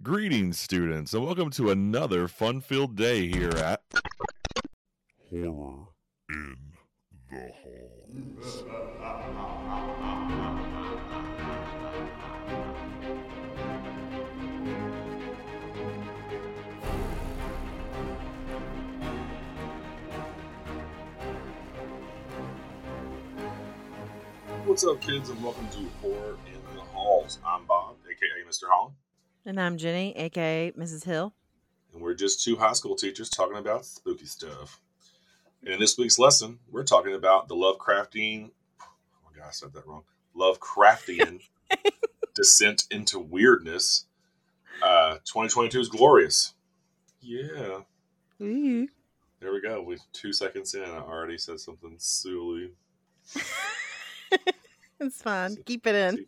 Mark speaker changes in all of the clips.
Speaker 1: Greetings, students, and welcome to another fun filled day here at
Speaker 2: Horror in the Halls.
Speaker 3: What's up, kids, and welcome to Horror in the Halls. I'm Bob, aka Mr. Holland,
Speaker 4: And I'm Jenny, aka Mrs. Hill.
Speaker 3: and we're just two high school teachers talking about spooky stuff. And in this week's lesson, we're talking about the Lovecraftian. Oh my god, I said that wrong. Lovecraftian descent into weirdness. Uh, 2022 is glorious. Yeah,
Speaker 4: Ooh.
Speaker 3: there we go. We two seconds in, I already said something silly.
Speaker 4: It's fine. Keep it in.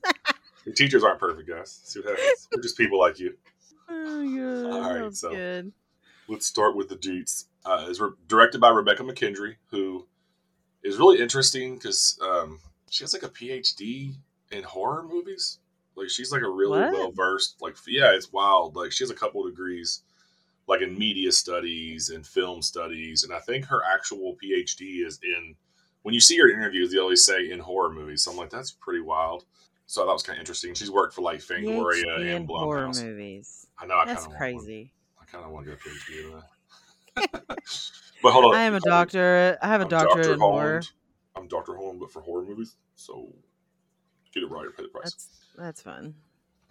Speaker 3: The teachers aren't perfect, guys. See what happens. We're just people like you.
Speaker 4: Oh, good.
Speaker 3: All right, so-
Speaker 4: good.
Speaker 3: let's start with the deets. Uh, it's re- directed by Rebekah McKendry, who is really interesting because um, she has like a PhD in horror movies. Like she's like a really well versed. Like yeah, it's wild. Like she has a couple of degrees, like in media studies and film studies, and I think her actual PhD is in. When you see her in interviews, they always say in horror movies. So I'm like, that's pretty wild. So that was kind of interesting. She's worked for like Fangoria
Speaker 4: PhD
Speaker 3: and
Speaker 4: in horror movies.
Speaker 3: I know. I
Speaker 4: That's
Speaker 3: kinda want one.
Speaker 4: crazy.
Speaker 3: I kind of want to get a PhD in that. but hold on.
Speaker 4: I am a doctor. I have a doctorate
Speaker 3: Dr.
Speaker 4: in horror.
Speaker 3: I'm Dr. Holland, but for horror movies. So get it right or pay the price.
Speaker 4: That's that's fun.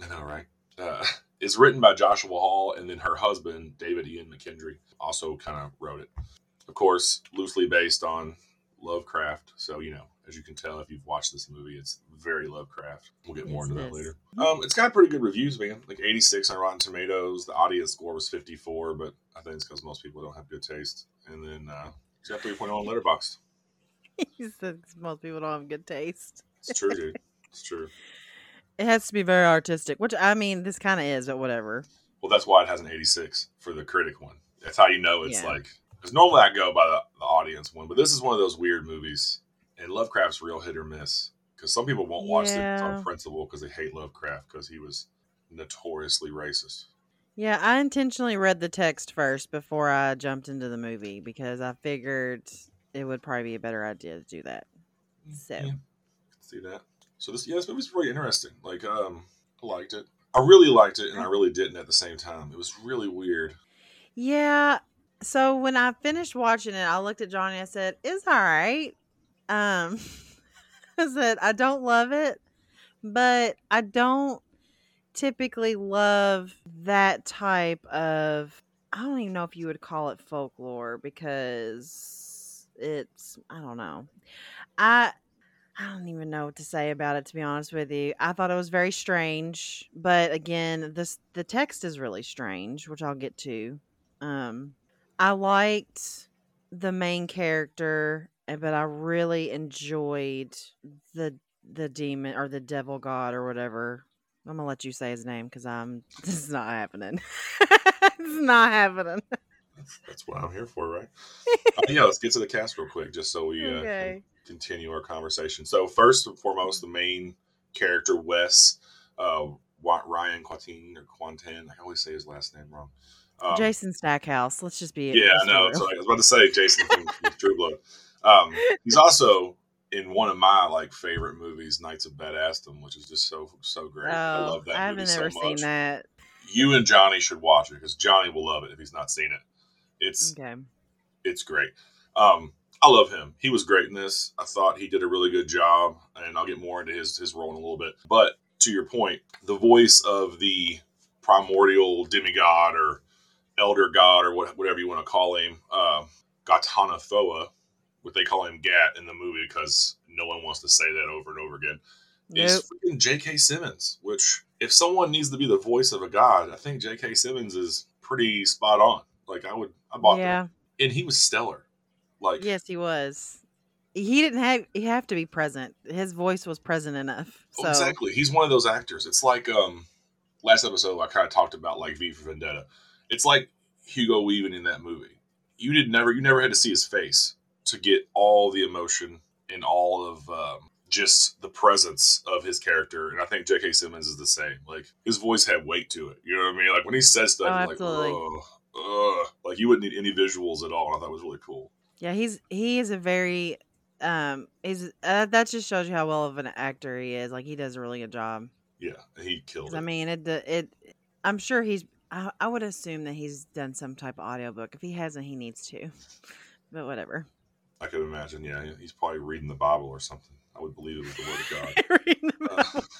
Speaker 3: I know, right? Uh, it's written by Joshua Hull, and then her husband, David Ian McKendry, also kind of wrote it. Of course, loosely based on Lovecraft. So, you know, as you can tell if you've watched this movie, it's very Lovecraft. We'll get more
Speaker 4: Yes,
Speaker 3: into that
Speaker 4: is.
Speaker 3: later. Um, it's got pretty good reviews, man. Like 86 on Rotten Tomatoes. The audience score was 54, but I think it's because most people don't have good taste. And then uh, it's got 3.0 on Letterboxd.
Speaker 4: Most people don't have good taste.
Speaker 3: It's true, dude. It's true.
Speaker 4: It has to be very artistic, which I mean, this kind of is, but whatever.
Speaker 3: Well, that's why it has an 86 for the critic one. That's how you know it's
Speaker 4: Yeah.
Speaker 3: like, because normally I go by the, the audience one, but this is one of those weird movies. And Lovecraft's real hit or miss. Because some people won't watch it on principle because they hate Lovecraft because he was notoriously racist.
Speaker 4: Yeah, I intentionally read the text first before I jumped into the movie because I figured it would probably be a better idea to do that. So.
Speaker 3: Yeah, see that. So this, yeah, this movie's really interesting. Like, um, I liked it. I really liked it, and I really didn't at the same time. It was really weird.
Speaker 4: Yeah. So when I finished watching it, I looked at Johnny. And I said, "It's all right." Um, I said, "I don't love it, but I don't typically love that type of. I don't even know if you would call it folklore because it's. I don't know. I." I don't even know what to say about it to be honest with you. I thought it was very strange, but again, this the text is really strange, which I'll get to. Um, I liked the main character, eh, but I really enjoyed the the demon or the devil god or whatever. I'm gonna let you say his name because I'm. This is not happening. it's not happening.
Speaker 3: That's, that's what I'm here for, right? uh, yeah, let's get to the cast real quick, just so we uh, can
Speaker 4: Okay.
Speaker 3: continue our conversation. So first and foremost, the main character Wes, uh, Ryan Kwanten or Kwanten. I always say his last name wrong. Um,
Speaker 4: Jason Stackhouse. Let's just be.
Speaker 3: Yeah, no,
Speaker 4: real.
Speaker 3: so I was about to say Jason from, from True Blood. Um, he's also in one of my like favorite movies, Knights of Badassdom, which is just so so great. I
Speaker 4: Oh,
Speaker 3: love that
Speaker 4: I haven't
Speaker 3: movie
Speaker 4: ever
Speaker 3: so
Speaker 4: seen that.
Speaker 3: You and Johnny should watch it because Johnny will love it if he's not seen it. It's
Speaker 4: Okay.
Speaker 3: it's great. Um, I love him. He was great in this. I thought he did a really good job, and I'll get more into his his role in a little bit. But to your point, the voice of the primordial demigod or elder god or what, whatever you want to call him, uh, Ghatanothoa, what they call him Gat in the movie because no one wants to say that over and over again,
Speaker 4: Nope.
Speaker 3: is freaking J.K. Simmons. Which, if someone needs to be the voice of a god, I think J.K. Simmons is pretty spot on. Like I would, I bought that
Speaker 4: Yeah.
Speaker 3: and he was stellar. Like
Speaker 4: Yes, he was. He didn't have. He have to be present. His voice was present enough.
Speaker 3: oh,
Speaker 4: So
Speaker 3: exactly, he's one of those actors. It's like um, last episode I kind of talked about like V for Vendetta. It's like Hugo Weaving in that movie. You did never, you never had to see his face to get all the emotion and all of um, just the presence of his character. And I think J.K. Simmons is the same. Like his voice had weight to it. You know what I mean? Like when he says stuff,
Speaker 4: Oh,
Speaker 3: you're like, oh, ugh. like you wouldn't need any visuals at all. And I thought it was really cool.
Speaker 4: Yeah, he's he is a very um he's uh, that just shows you how well of an actor he is. Like he does a really good job.
Speaker 3: Yeah, he killed.
Speaker 4: I mean, it it I'm sure he's I, I would assume that he's done some type of audiobook. If he hasn't, he needs to. But whatever.
Speaker 3: I could imagine. Yeah, he's probably reading the Bible or something. I would believe it was the word of God.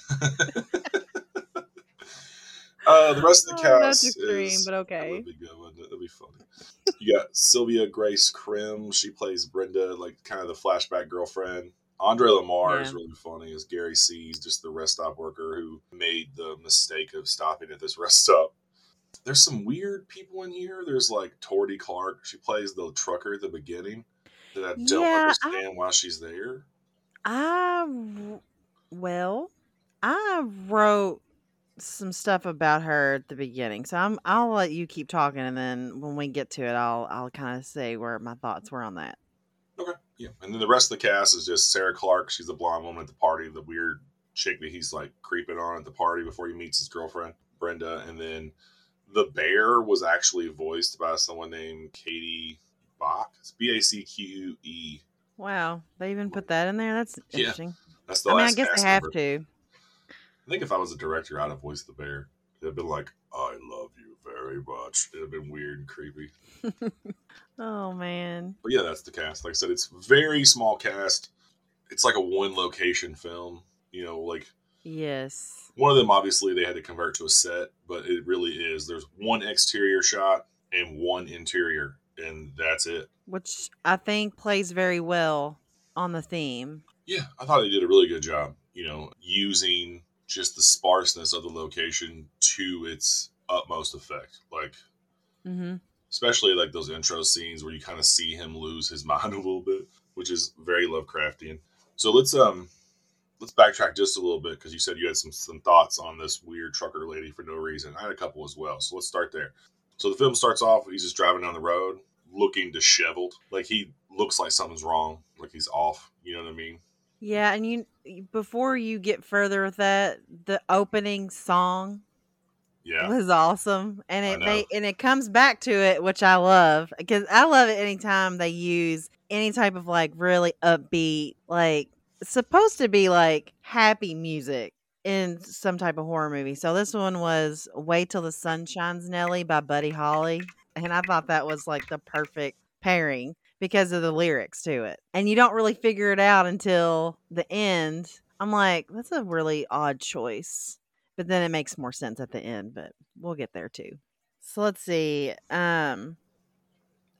Speaker 3: Uh, uh, the rest of the
Speaker 4: Oh,
Speaker 3: cast
Speaker 4: that's extreme,
Speaker 3: is,
Speaker 4: but
Speaker 3: That
Speaker 4: okay.
Speaker 3: would be good, wouldn't it? That'd be funny. You got Sylvia Grace Crim. She plays Brenda, like kind of the flashback girlfriend. Andre Lamar is really funny as Gary Sees, just the rest stop worker who made the mistake of stopping at this rest stop. There's some weird people in here. There's like Tordy Clark. She plays the trucker at the beginning. That I don't
Speaker 4: Yeah, I-
Speaker 3: understand why she's there.
Speaker 4: I well, I wrote some stuff about her at the beginning, so I'm I'll let you keep talking, and then when we get to it, I'll I'll kind of say where my thoughts were on that.
Speaker 3: Okay. Yeah. And then the rest of the cast is just Sarah Clark. She's the blonde woman at the party, the weird chick that he's like creeping on at the party before he meets his girlfriend, Brenda. And then the bear was actually voiced by someone named Katie Bach. It's B A C Q E.
Speaker 4: Wow, they even put that in there. That's
Speaker 3: Yeah,
Speaker 4: interesting.
Speaker 3: That's the
Speaker 4: I mean, I guess they have
Speaker 3: member.
Speaker 4: to.
Speaker 3: I think if I was a director, I'd have voiced the bear. It'd have been like, I love you very much. It'd have been weird and creepy.
Speaker 4: Oh man,
Speaker 3: But yeah, that's the cast. Like I said, it's very small cast. It's like a one location film. You know, like
Speaker 4: yes,
Speaker 3: one of them obviously they had to convert to a set, but it really is. There's one exterior shot and one interior, and that's it.
Speaker 4: which I think plays very well on the theme.
Speaker 3: Yeah, I thought they did a really good job. You know, using just the sparseness of the location to its utmost effect. Like
Speaker 4: hmm
Speaker 3: especially like those intro scenes where you kind of see him lose his mind a little bit, which is very Lovecraftian. So let's um let's backtrack just a little bit because you said you had some some thoughts on this weird trucker lady for no reason. I had a couple as well. So let's start there. So the film starts off. He's just driving down the road, looking disheveled, like he looks like something's wrong, like he's off. You know what I mean?
Speaker 4: Yeah, and you before you get further with that, the opening song
Speaker 3: Yeah.
Speaker 4: was awesome, and it they and it comes back to it, which I love because I love it anytime they use any type of like really upbeat, like supposed to be like happy music in some type of horror movie. So this one was "Wait Till the Sun Shines, Nelly" by Buddy Holly, and I thought that was like the perfect pairing because of the lyrics to it, and you don't really figure it out until the end. I'm like, that's a really odd choice but then it makes more sense at the end but we'll get there too so let's see um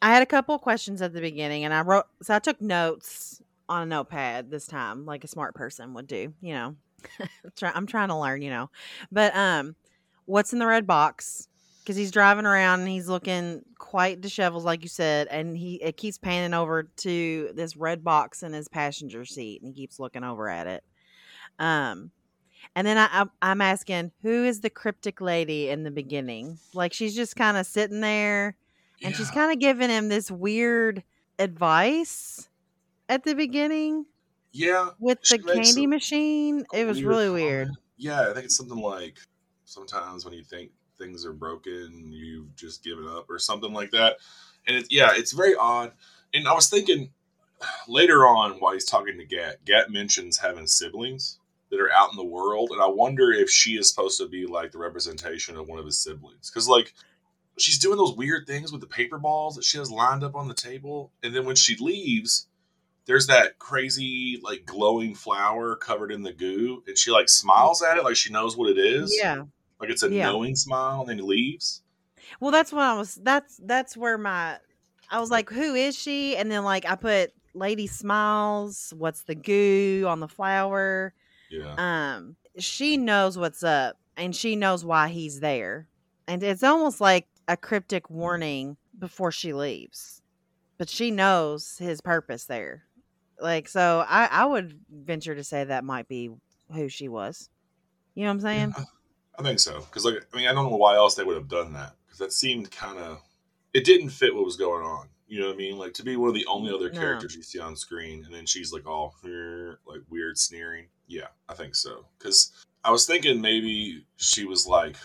Speaker 4: i had a couple of questions at the beginning and i wrote so i took notes on a notepad this time like a smart person would do you know? I'm trying to learn you know? But um what's in the red box? Because he's driving around and he's looking quite disheveled like you said and he it keeps panning over to this red box in his passenger seat and he keeps looking over at it. Um and then I, I'm, I'm asking, who is the cryptic lady in the beginning? Like she's just kind of sitting there, and she's kind of giving him this weird advice at the beginning
Speaker 3: Yeah.
Speaker 4: with the candy machine. It was really weird.
Speaker 3: Yeah, I think it's something like sometimes when you think things are broken, you've just given up or something like that. And it's yeah, it's very odd. And I was thinking later on while he's talking to Gat, Gat mentions having siblings that are out in the world, and I wonder if she is supposed to be like the representation of one of his siblings. Because like she's doing those weird things with the paper balls that she has lined up on the table, and then when she leaves, there's that crazy like glowing flower covered in the goo, and she like smiles at it like she knows what it is.
Speaker 4: Yeah.
Speaker 3: like it's a
Speaker 4: Yeah.
Speaker 3: knowing smile, and then he leaves.
Speaker 4: Well, that's what I was. That's that's where my. I was like, who is she? And then like I put Lady Smiles. What's the goo on the flower?
Speaker 3: Yeah,
Speaker 4: um she knows what's up and she knows why he's there and it's almost like a cryptic warning before she leaves but she knows his purpose there like so i i would venture to say that might be who she was you know what i'm saying
Speaker 3: Yeah, I think so. Because like I mean, I don't know why else they would have done that. Because that seemed kind of it didn't fit what was going on. You know what I mean? Like to be one of the only other
Speaker 4: No.
Speaker 3: characters you see on screen, and then she's like all like weird sneering. Yeah, I think so. Because I was thinking maybe she was like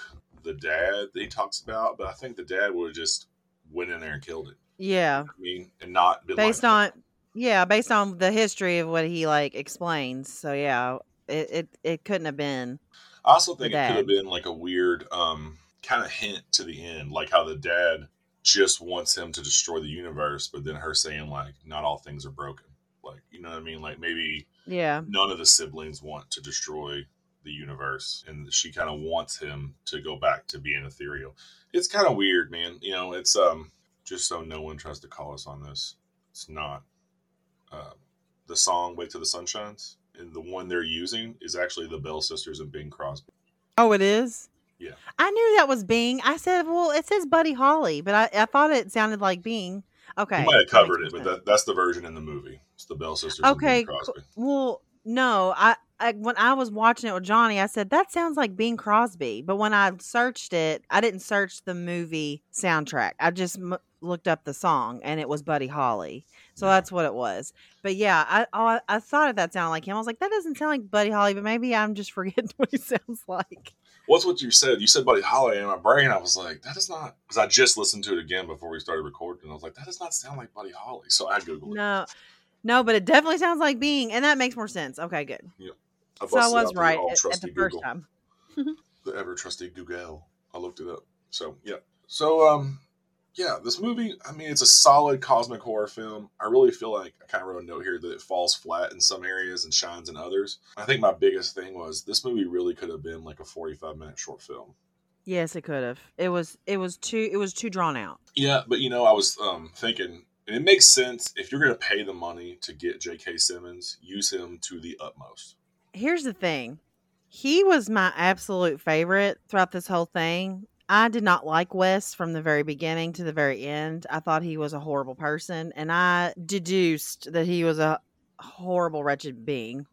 Speaker 3: the dad that he talks about, but I think the dad would have just went in there and killed it.
Speaker 4: Yeah,
Speaker 3: I mean, and not been
Speaker 4: based
Speaker 3: like,
Speaker 4: on yeah, based on the history of what he like explains. So yeah, it it, it couldn't have been.
Speaker 3: I also think it could have been like a weird um kind of hint to the end, like how the dad just wants him to destroy the universe, but then her saying like not all things are broken. Like you know what I mean? Like maybe
Speaker 4: Yeah,
Speaker 3: none of the siblings want to destroy the universe, and she kind of wants him to go back to being ethereal. It's kind of weird, man. You know, it's um just so no one tries to call us on this. It's not. Uh, the song "Wait Till the Sun Shines" and the one they're using is actually the Bell Sisters and Bing Crosby.
Speaker 4: Oh, it is.
Speaker 3: Yeah.
Speaker 4: I knew that was Bing. I said, well, it says Buddy Holly, but I, I thought it sounded like Bing. Okay.
Speaker 3: You might have covered it, but that, that's the version in the movie. It's the Bell Sisters
Speaker 4: Okay,
Speaker 3: and Bing Crosby.
Speaker 4: Well, no, I, I when I was watching it with Johnny, I said that sounds like Bing Crosby. But when I searched it, I didn't search the movie soundtrack. I just m- looked up the song, and it was Buddy Holly. So that's what it was. But yeah, I, I I thought that sounded like him. I was like, that doesn't sound like Buddy Holly, but maybe I'm just forgetting what he sounds like.
Speaker 3: What's what you said? You said Buddy Holly in my brain. I was like, that is not because I just listened to it again before we started recording. I was like, that does not sound like Buddy Holly. So I googled it.
Speaker 4: No, no, but it definitely sounds like Bing, and that makes more sense. Okay, good.
Speaker 3: I
Speaker 4: So I was right at, at the
Speaker 3: trusty
Speaker 4: first
Speaker 3: Google.
Speaker 4: time.
Speaker 3: the ever trusty Google. I looked it up. So yeah. So um yeah, this movie, I mean, it's a solid cosmic horror film. I really feel like I kind of wrote a note here that it falls flat in some areas and shines in others. I think my biggest thing was this movie really could have been like a 45 minute short film.
Speaker 4: Yes, it could have. It was. It was too. It was too drawn out.
Speaker 3: Yeah, but you know, I was um, thinking, and it makes sense if you're going to pay the money to get J.K. Simmons, use him to the utmost.
Speaker 4: Here's the thing. He was my absolute favorite throughout this whole thing. I did not like Wes from the very beginning to the very end. I thought he was a horrible person, and I deduced that he was a horrible, wretched being.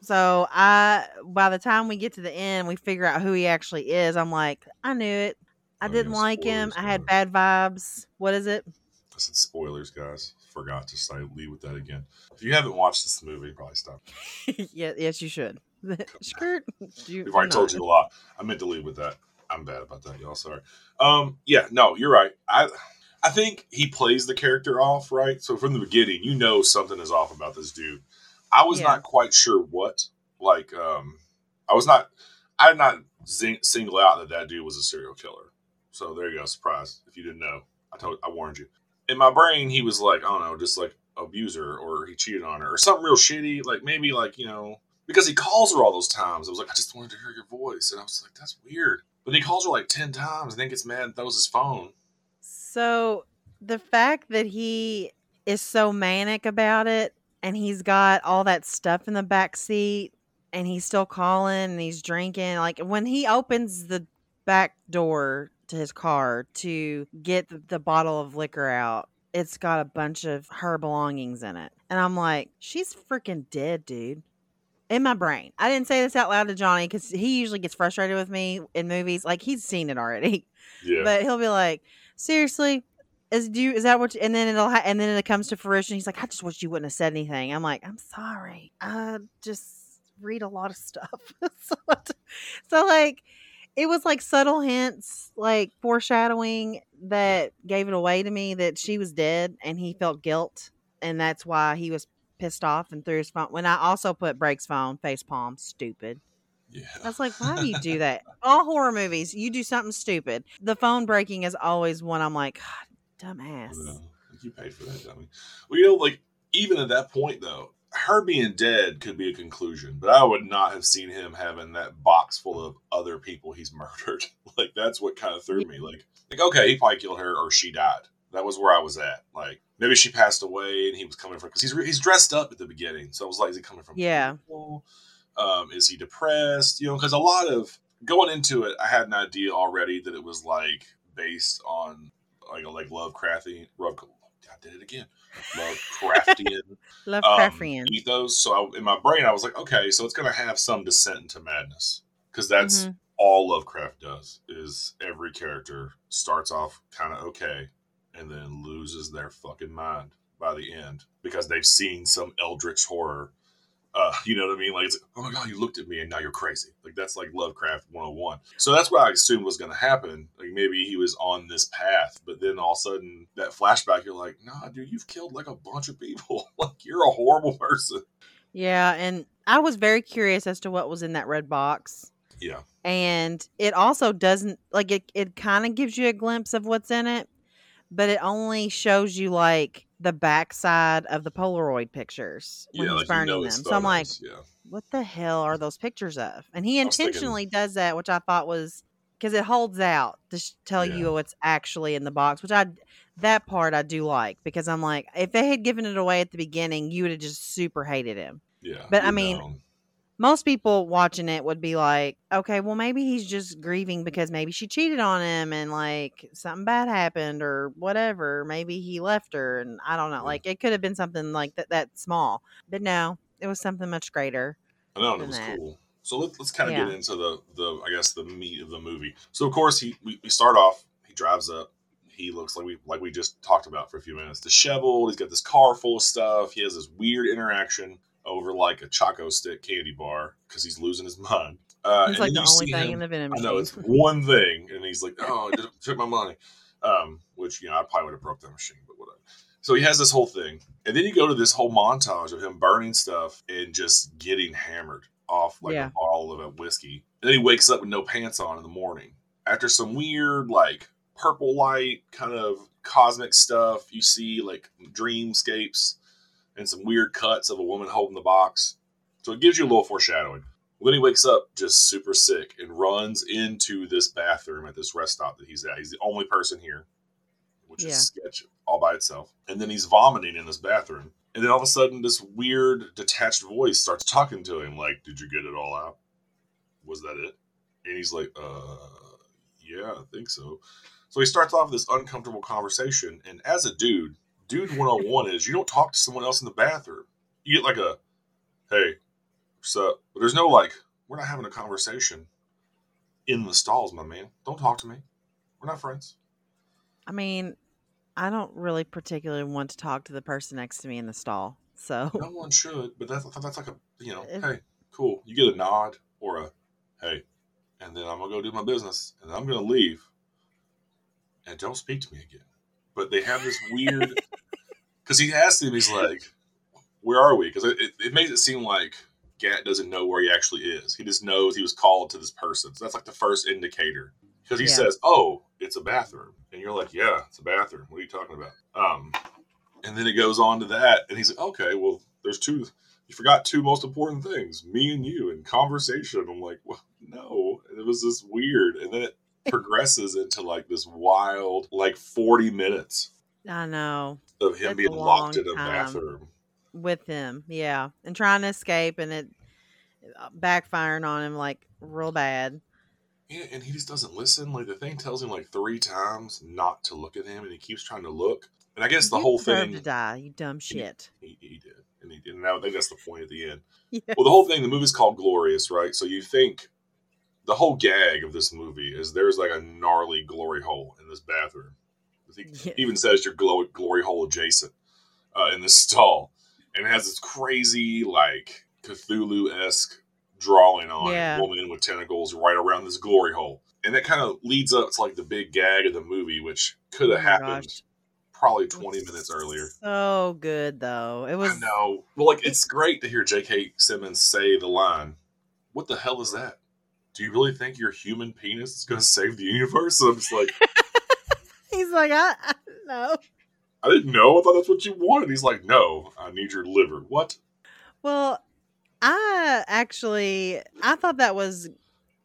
Speaker 4: So I, by the time we get to the end, we figure out who he actually is. I'm like, I knew it. I
Speaker 3: Oh,
Speaker 4: didn't like him.
Speaker 3: spoilers,
Speaker 4: I had bad vibes. What is it?
Speaker 3: I said spoilers, guys. Forgot to say lead with that again. If you haven't watched this movie, probably stop.
Speaker 4: yeah, yes, you should. Skirt. You,
Speaker 3: We've already told you a lot. I meant to lead with that. I'm bad about that, y'all. Sorry. Um, yeah, no, you're right. I I think he plays the character off, right? So from the beginning, you know something is off about this dude. I was
Speaker 4: Yeah.
Speaker 3: not quite sure what. Like, um, I was not. I did not zing, single out that that dude was a serial killer. So there you go. Surprise! If you didn't know, I told, I warned you. In my brain, he was like, I don't know, just like abuser, or he cheated on her, or something real shitty. Like maybe like you know, because he calls her all those times. I was like, I just wanted to hear your voice, and I was like, that's weird. But he calls her like ten times, and then gets mad and throws his phone.
Speaker 4: So the fact that he is so manic about it and he's got all that stuff in the back seat and he's still calling and he's drinking like when he opens the back door to his car to get the, the bottle of liquor out it's got a bunch of her belongings in it and i'm like she's freaking dead dude in my brain i didn't say this out loud to johnny because he usually gets frustrated with me in movies like he's seen it already
Speaker 3: Yeah,
Speaker 4: but he'll be like, seriously, is do you, is that what? You, and then it'll ha- and then it comes to fruition. He's like, I just wish you wouldn't have said anything. I'm like, I'm sorry. I just read a lot of stuff. so, so like, it was like subtle hints, like foreshadowing that gave it away to me that she was dead, and he felt guilt, and that's why he was pissed off and threw his phone. When I also put breaks phone face palm, stupid.
Speaker 3: yeah.
Speaker 4: I was like, why do you do that? All horror movies, you do something stupid. The phone breaking is always one I'm like, God, dumbass.
Speaker 3: You paid for that, dummy. Well, you know, like even at that point though, her being dead could be a conclusion, but I would not have seen him having that box full of other people he's murdered. like that's what kind of threw me. Like, like okay, he probably killed her or she died. That was where I was at. Like maybe she passed away and he was coming from because he's he's dressed up at the beginning, so I was like, is he coming from?
Speaker 4: Yeah.
Speaker 3: Um, is he depressed? You know, because a lot of going into it, I had an idea already that it was like based on like like Lovecraftian. Love, I did it again. Lovecraftian um,
Speaker 4: Lovecraftian.
Speaker 3: ethos. So I, in my brain, I was like, okay, so it's going to have some descent into madness because that's
Speaker 4: Mhm.
Speaker 3: all Lovecraft does. Is every character starts off kind of okay, and then loses their fucking mind by the end because they've seen some eldritch horror. Uh, you know what I mean? Like, it's like, oh my god, you looked at me and now you're crazy. Like that's like Lovecraft 101. So that's what I assumed was going to happen. Like maybe he was on this path, but then all of a sudden that flashback, you're like, nah, dude, you've killed like a bunch of people. like you're a horrible person.
Speaker 4: Yeah, and I was very curious as to what was in that red box.
Speaker 3: Yeah.
Speaker 4: And it also doesn't like it it kind of gives you a glimpse of what's in it, but it only shows you like the backside of the Polaroid pictures when
Speaker 3: yeah,
Speaker 4: he's
Speaker 3: like
Speaker 4: burning them. So I'm like,
Speaker 3: yeah.
Speaker 4: what the hell are those pictures of? And he
Speaker 3: I was thinking-
Speaker 4: intentionally does that, which I thought was because it holds out to sh- tell
Speaker 3: Yeah.
Speaker 4: you what's actually in the box, which I that part I do like because I'm like, if they had given it away at the beginning, you would have just super hated him.
Speaker 3: Yeah.
Speaker 4: But, I mean,
Speaker 3: know.
Speaker 4: Most people watching it would be like, okay, well maybe he's just grieving because maybe she cheated on him and like something bad happened or whatever. Maybe he left her and I don't know. Like it could have been something like that that small. But no, it was something much greater.
Speaker 3: I know it was
Speaker 4: that.
Speaker 3: cool. So let, let's kind of
Speaker 4: Yeah.
Speaker 3: get into the the I guess the meat of the movie. So of course he we, we start off. He drives up. He looks like we like we just talked about for a few minutes. Disheveled. He's got this car full of stuff. He has this weird interaction over like a choco stick candy bar because he's losing his mind. Uh,
Speaker 4: It's like the only thing
Speaker 3: him-
Speaker 4: in the vending
Speaker 3: I
Speaker 4: machine.
Speaker 3: know it's one thing, and he's like, "Oh, it didn't took my money," um, which you know I probably would have broke that machine, but whatever. So he has this whole thing, and then you go to this whole montage of him burning stuff and just getting hammered off like
Speaker 4: Yeah.
Speaker 3: a bottle of a whiskey. And then he wakes up with no pants on in the morning after some weird like purple light kind of cosmic stuff. You see like dreamscapes and some weird cuts of a woman holding the box. So it gives you a little foreshadowing. He wakes up just super sick and runs into this bathroom at this rest stop that he's at. He's the only person here, which
Speaker 4: Yeah.
Speaker 3: is sketch all by itself. And then he's vomiting in this bathroom. And then all of a sudden, this weird detached voice starts talking to him, like, "Did you get it all out? Was that it?" And he's like, "Uh, yeah, I think so." So he starts off this uncomfortable conversation. And as a dude, dude 101 is you don't talk to someone else in the bathroom. You get like a, "Hey, what's up?" But there's no like, "We're not having a conversation in the stalls, my man. Don't talk to me. We're not friends."
Speaker 4: I mean, I don't really particularly want to talk to the person next to me in the stall. So
Speaker 3: No one should, but that's that's like a you know, hey, cool. You get a nod or a hey, and then I'm gonna go do my business, and I'm gonna leave, and don't speak to me again. But they have this weird because he asked him, he's like, "Where are we?" Because it, it, it makes it seem like Gat doesn't know where he actually is. He just knows he was called to this person. So that's like the first indicator. Because he
Speaker 4: Yeah.
Speaker 3: says, "Oh, it's a bathroom," and you're like, "Yeah, it's a bathroom. What are you talking about?" Um, and then it goes on to that, and he's like, "Okay, well, there's two. You forgot two most important things: me and you, and conversation." I'm like, well, "No," and it was this weird, and then it progresses into like this wild, like 40 minutes
Speaker 4: I know
Speaker 3: of him
Speaker 4: That's
Speaker 3: being locked in a bathroom.
Speaker 4: with him, yeah, and trying to escape and it uh, backfiring on him like real bad.
Speaker 3: Yeah, and he just doesn't listen. Like the thing tells him like three times not to look at him, and he keeps trying to look. And I guess the
Speaker 4: You
Speaker 3: whole thing
Speaker 4: to die, you dumb shit.
Speaker 3: he, he did, and he did. And I think that's the point at the end.
Speaker 4: Yeah.
Speaker 3: Well, the whole thing, the movie's called Glorious, right? So you think the whole gag of this movie is there's like a gnarly glory hole in this bathroom. He
Speaker 4: Yeah.
Speaker 3: even says you're glow- glory hole adjacent uh, in this stall, and it has this crazy like Cthulhu esque drawing on
Speaker 4: Yeah.
Speaker 3: a woman with tentacles right around this glory hole, and that kind of leads up to like the big gag of the movie, which could
Speaker 4: Oh
Speaker 3: have
Speaker 4: my
Speaker 3: happened
Speaker 4: gosh.
Speaker 3: probably 20 minutes earlier.
Speaker 4: So good though. It was
Speaker 3: I know. Well, like it's great to hear J.K. Simmons say the line, "What the hell is that? Do you really think your human penis is going to save the universe?" And I'm just like,
Speaker 4: like, I, I don't know.
Speaker 3: I didn't know. I thought that's what you wanted. He's like, "No, I need your liver." What?
Speaker 4: Well, I actually I thought that was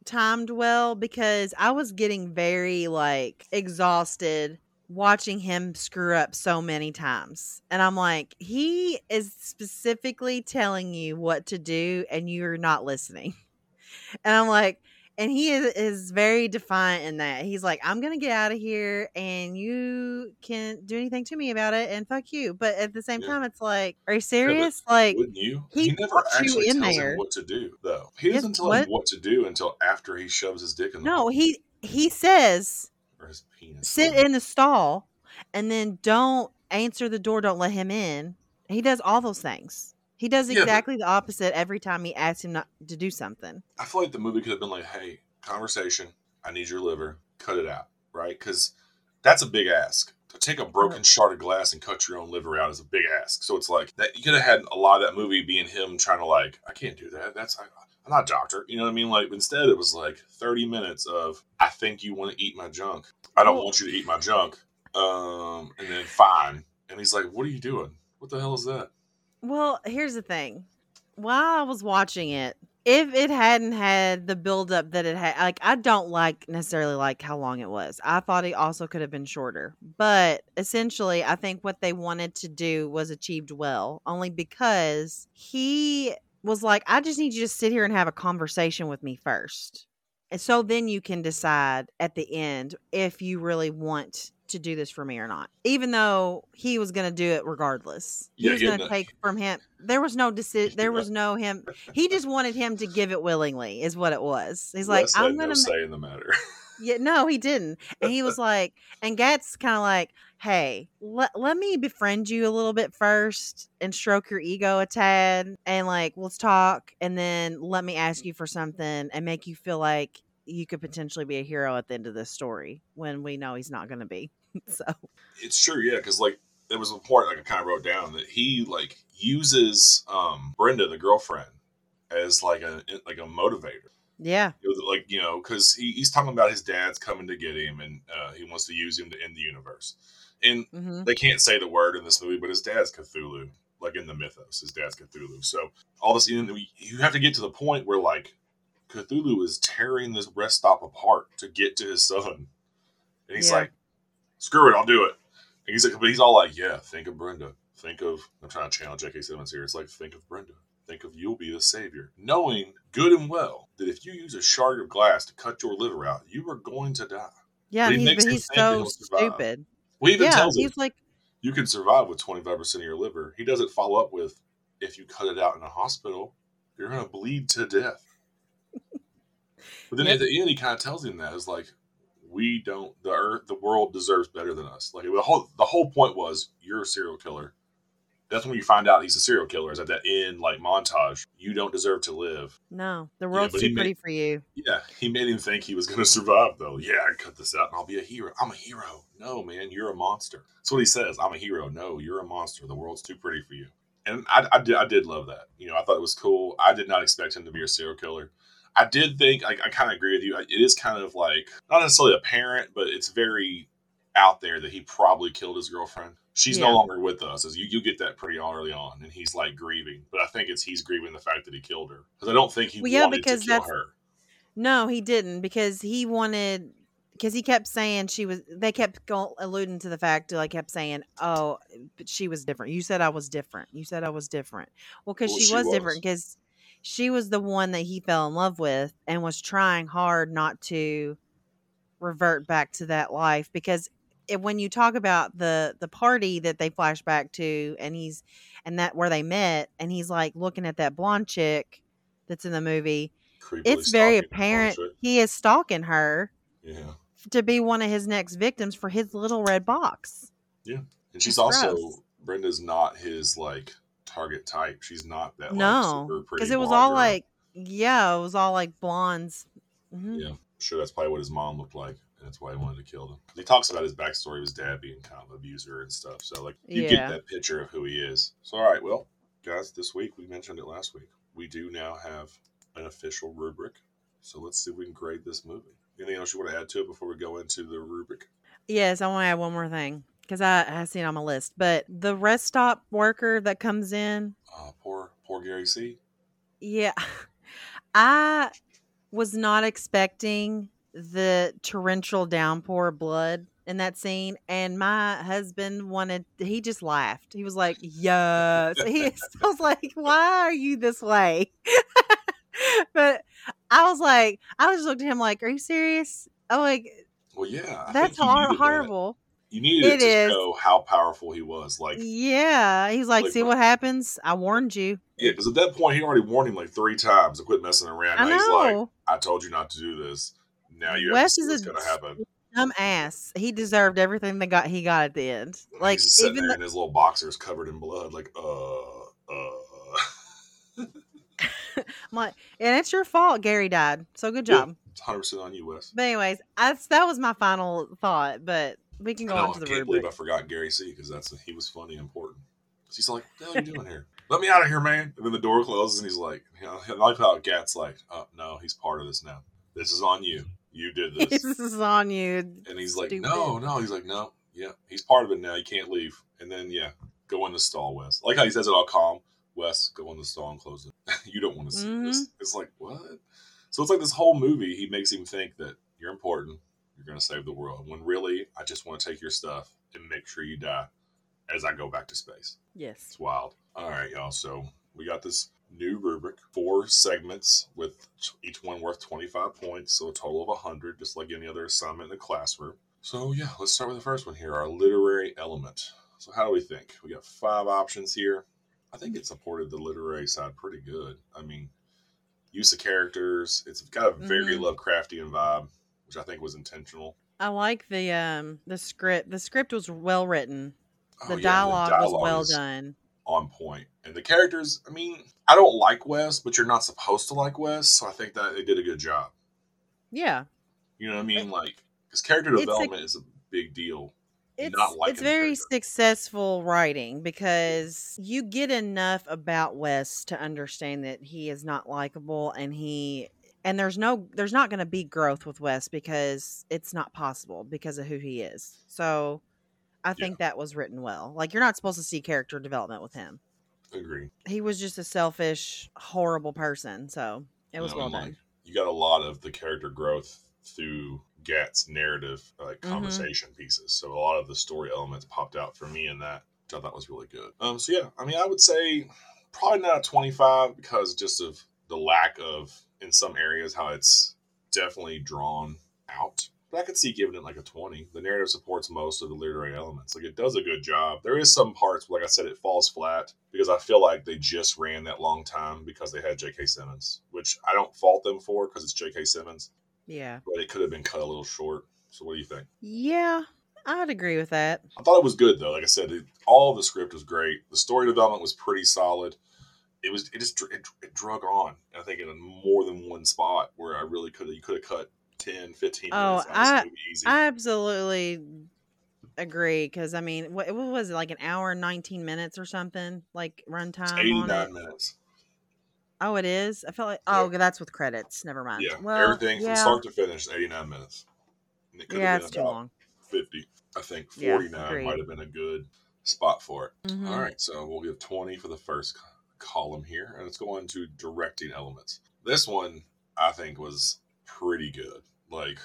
Speaker 4: timed well because I was getting very like exhausted watching him screw up so many times. And I'm like, he is specifically telling you what to do and you're not listening. And I'm like, and he is, is very defiant in that. He's like, I'm going to get out of here and you can't do anything to me about it and fuck you. But at the same
Speaker 3: Yeah.
Speaker 4: time, it's like, are you serious? like,
Speaker 3: Wouldn't you?
Speaker 4: he
Speaker 3: never
Speaker 4: puts you
Speaker 3: actually
Speaker 4: in
Speaker 3: tells
Speaker 4: there.
Speaker 3: him what to do, though. He doesn't tell
Speaker 4: what?
Speaker 3: him what to do until after he shoves his dick in the
Speaker 4: no,
Speaker 3: hole,
Speaker 4: he he says
Speaker 3: or his penis.
Speaker 4: sit in the stall and then don't answer the door, don't let him in. He does all those things. He does
Speaker 3: Yeah,
Speaker 4: exactly the opposite every time he asks him not to do something.
Speaker 3: I feel like the movie could have been like, "Hey, conversation. I need your liver. Cut it out." Right? Because that's a big ask. To take a broken shard of glass and cut your own liver out is a big ask. So it's like that. You could have had a lot of that movie being him trying to like, "I can't do that. That's I, I'm not a doctor." You know what I mean? Like instead, it was like 30 minutes of, "I think you want to eat my junk. I don't want you to eat my junk." Um, and then fine. And he's like, "What are you doing? What the hell is that?"
Speaker 4: Well, here's the thing. While I was watching it, if it hadn't had the buildup that it had, like I don't like necessarily like how long it was. I thought it also could have been shorter, but essentially, I think what they wanted to do was achieved well, only because he was like, "I just need you to sit here and have a conversation with me first, and so then you can decide at the end if you really want." To do this for me or not, even though he was going to do it regardless, he
Speaker 3: Yeah,
Speaker 4: was going to take from him. There was no decision. There was no him. He just wanted him to give it willingly, is what it was. He's like, I'm gonna. ma-
Speaker 3: say in the matter.
Speaker 4: Yeah, no, he didn't. And he was like, and Gat's kind of like, hey, let, let me befriend you a little bit first and stroke your ego a tad. And like, let's talk. And then let me ask you for something and make you feel like you could potentially be a hero at the end of this story when we know he's not going to be. so,
Speaker 3: it's true, yeah, because like there was a part like I kind of wrote down that he like uses um Brenda, the girlfriend, as like a like a motivator.
Speaker 4: yeah.
Speaker 3: Like you know, because he, he's talking about his dad's coming to get him, and uh, he wants to use him to end the universe. And
Speaker 4: hmm
Speaker 3: they can't say the word in this movie, but his dad's Cthulhu, like in the mythos, his dad's Cthulhu. So all this, you have to get to the point where like Cthulhu is tearing this rest stop apart to get to his son, and he's
Speaker 4: Yeah.
Speaker 3: like, "Screw it, I'll do it." And he's like, but he's all like, "Yeah, think of Brenda. Think of." I'm trying to channel J.K. Simmons here. It's like, think of Brenda. Think of you'll be the savior, knowing good and well that if you use a shard of glass to cut your liver out, you are going to die.
Speaker 4: Yeah.
Speaker 3: But
Speaker 4: And
Speaker 3: he
Speaker 4: he's,
Speaker 3: makes
Speaker 4: but he's so stupid.
Speaker 3: We even
Speaker 4: Yeah.
Speaker 3: tells him,
Speaker 4: He's like,
Speaker 3: you can survive with 25% of your liver. He doesn't follow up with, if you cut it out in a hospital, you're going to bleed to death. But then
Speaker 4: Yep.
Speaker 3: at the end, he kind of tells him that it's like, we don't, the earth, the world deserves better than us. Like the whole, the whole point was, you're a serial killer. That's when you find out he's a serial killer. Is at that end like montage. You don't deserve to live.
Speaker 4: no, the world's
Speaker 3: but
Speaker 4: too
Speaker 3: he
Speaker 4: pretty
Speaker 3: made-
Speaker 4: for you.
Speaker 3: Yeah, he made him think he was going to survive, though. Yeah, I cut this out and I'll be a hero. I'm a hero. No, man, you're a monster. That's what he says. I'm a hero. No, you're a monster. The world's too pretty for you. And I, I, did, I did love that. You know, I thought it was cool. I did not expect him to be a serial killer. I did think, I, I kind of agree with you. It is kind of like, not necessarily apparent, but it's very out there that he probably killed his girlfriend. She's
Speaker 4: Yeah.
Speaker 3: no longer with us. As you, you get that pretty early on, and he's like grieving. But I think it's he's grieving the fact that he killed her because I don't think he
Speaker 4: Well, yeah,
Speaker 3: wanted
Speaker 4: because
Speaker 3: to kill
Speaker 4: that's-
Speaker 3: her.
Speaker 4: No, he didn't because he wanted because he kept saying she was. They kept go, alluding to the fact, like kept saying, "Oh, but she was different." You said I was different. You said I was different. Well, because
Speaker 3: Well,
Speaker 4: she,
Speaker 3: she
Speaker 4: was,
Speaker 3: was.
Speaker 4: different because she was the one that he fell in love with and was trying hard not to revert back to that life because it, when you talk about the the party that they flash back to and he's and that where they met and he's like looking at that blonde chick that's in the movie
Speaker 3: creepily
Speaker 4: it's very apparent he is stalking her
Speaker 3: Yeah,
Speaker 4: to be one of his next victims for his little red box.
Speaker 3: Yeah and she's also
Speaker 4: gross.
Speaker 3: Brenda's not his like target type. She's not that
Speaker 4: no,
Speaker 3: like,
Speaker 4: because it was all
Speaker 3: girl.
Speaker 4: like, yeah, it was all like blondes. Mhm.
Speaker 3: yeah, I'm sure that's probably what his mom looked like, and that's why he wanted to kill them. He talks about his backstory of his dad being kind of an abuser and stuff. So like you
Speaker 4: Yeah.
Speaker 3: get that picture of who he is. So all right, well, guys, this week we mentioned it last week. We do now have an official rubric. So let's see if we can grade this movie. Anything else you want to add to it before we go into the rubric?
Speaker 4: Yes, I want to add one more thing because I, I see it on my list. But the rest stop worker that comes in,
Speaker 3: Uh, poor, poor Gary C.
Speaker 4: yeah, I was not expecting the torrential downpour of blood in that scene and my husband wanted he just laughed. He was like yes. He I was like why are you this way? But i was like i just looked at him like are you serious? I'm like
Speaker 3: Well, yeah,
Speaker 4: that's hor- horrible
Speaker 3: You needed it,
Speaker 4: It
Speaker 3: to
Speaker 4: is.
Speaker 3: show how powerful he was. Like,
Speaker 4: yeah he's like
Speaker 3: Like,
Speaker 4: see what happens i warned you
Speaker 3: yeah, because at that point he already warned him like three times to quit messing around.
Speaker 4: i
Speaker 3: Now he's like,
Speaker 4: know
Speaker 3: "I told you not to do this. Now you
Speaker 4: Wes is
Speaker 3: going to happen."
Speaker 4: dumbass. He deserved everything that got he got at the end. Like
Speaker 3: he's sitting
Speaker 4: even
Speaker 3: there
Speaker 4: the,
Speaker 3: in his little boxers covered in blood, like uh uh.
Speaker 4: Like, and it's your fault Gary died. So good job.
Speaker 3: It's hundred percent on you, Wes.
Speaker 4: But anyways, that's that was my final thought. But we can go on to the I
Speaker 3: can't believe. I forgot Gary C because that's he was funny and important. He's like, "What are you doing here? Let me out of here, man!" And then the door closes, and he's like, "You know, I like how Gat's like, oh no, he's part of this now. This is on you. You did this."
Speaker 4: this is on you.
Speaker 3: And he's like,
Speaker 4: stupid.
Speaker 3: no, no. He's like, no, yeah, he's part of it now. You can't leave. And then, yeah, go in the stall, Wes. I like how he says it all calm. Wes, go in the stall and close it. you don't want to see this.
Speaker 4: Mm-hmm.
Speaker 3: It's like, what? So it's like this whole movie, he makes him think that you're important. You're going to save the world. When really, I just want to take your stuff and make sure you die as I go back to space.
Speaker 4: Yes.
Speaker 3: It's wild. All right, y'all. So we got this new rubric, four segments with each one worth 25 points, so a total of 100, just like any other assignment in the classroom. So, yeah, let's start with the first one here our literary element. So, how do we think? We got five options here. I think it supported the literary side pretty good. I mean, use of characters, it's got a very
Speaker 4: Mhm.
Speaker 3: Lovecraftian vibe, which I think was intentional.
Speaker 4: I like the um the script. The script was well written.
Speaker 3: Oh,
Speaker 4: The
Speaker 3: yeah,
Speaker 4: dialogue, was
Speaker 3: dialogue
Speaker 4: well done.
Speaker 3: on point. And the characters, I mean, I don't like Wes, but you're not supposed to like Wes, so I think that they did a good job.
Speaker 4: Yeah.
Speaker 3: You know what I mean? Like, because character
Speaker 4: It's a-
Speaker 3: development is a big deal.
Speaker 4: It's it's very successful writing because you get enough about Wes to understand that he is not likable and he and there's no there's not going to be growth with Wes because it's not possible because of who he is. So I think that was written well. Like you're not supposed to see character development with him.
Speaker 3: Agree.
Speaker 4: He was just a selfish, horrible person. So it was
Speaker 3: know,
Speaker 4: well done.
Speaker 3: like, you got a lot of the character growth through Gat's narrative, like
Speaker 4: Mhm.
Speaker 3: conversation pieces. So a lot of the story elements popped out for me in that, I thought was really good. Um, so yeah, I mean, I would say probably not a 25 because just of the lack of in some areas how it's definitely drawn out. But I could see giving it like a 20. The narrative supports most of the literary elements. Like it does a good job. There is some parts, like I said, it falls flat because I feel like they just ran that long time because they had J.K. Simmons, which I don't fault them for because it's J.K. Simmons,
Speaker 4: Yeah.
Speaker 3: but it could have been cut a little short. So what do you think?
Speaker 4: Yeah. I'd agree with that.
Speaker 3: I thought it was good though. Like I said, it, all the script was great. The story development was pretty solid. It was it just it, it drug on. I think in more than one spot where I really could have you could have cut 10, 15
Speaker 4: Oh,
Speaker 3: minutes out of this
Speaker 4: I- I absolutely agree because I mean, what, what was it like an hour and nineteen minutes or something like runtime on
Speaker 3: 89
Speaker 4: it?
Speaker 3: minutes.
Speaker 4: Oh, it is. I felt like oh, okay, that's with credits. Never mind.
Speaker 3: Yeah,
Speaker 4: well,
Speaker 3: everything
Speaker 4: yeah,
Speaker 3: from start to finish, 89 minutes. And it could
Speaker 4: yeah, it's too long.
Speaker 3: 50. I think 49
Speaker 4: agreed.
Speaker 3: might have been a good spot for it.
Speaker 4: Mhm.
Speaker 3: All right, so we'll give 20 for the first column here, and let's go on to directing elements. This one, I think, was pretty good. Like,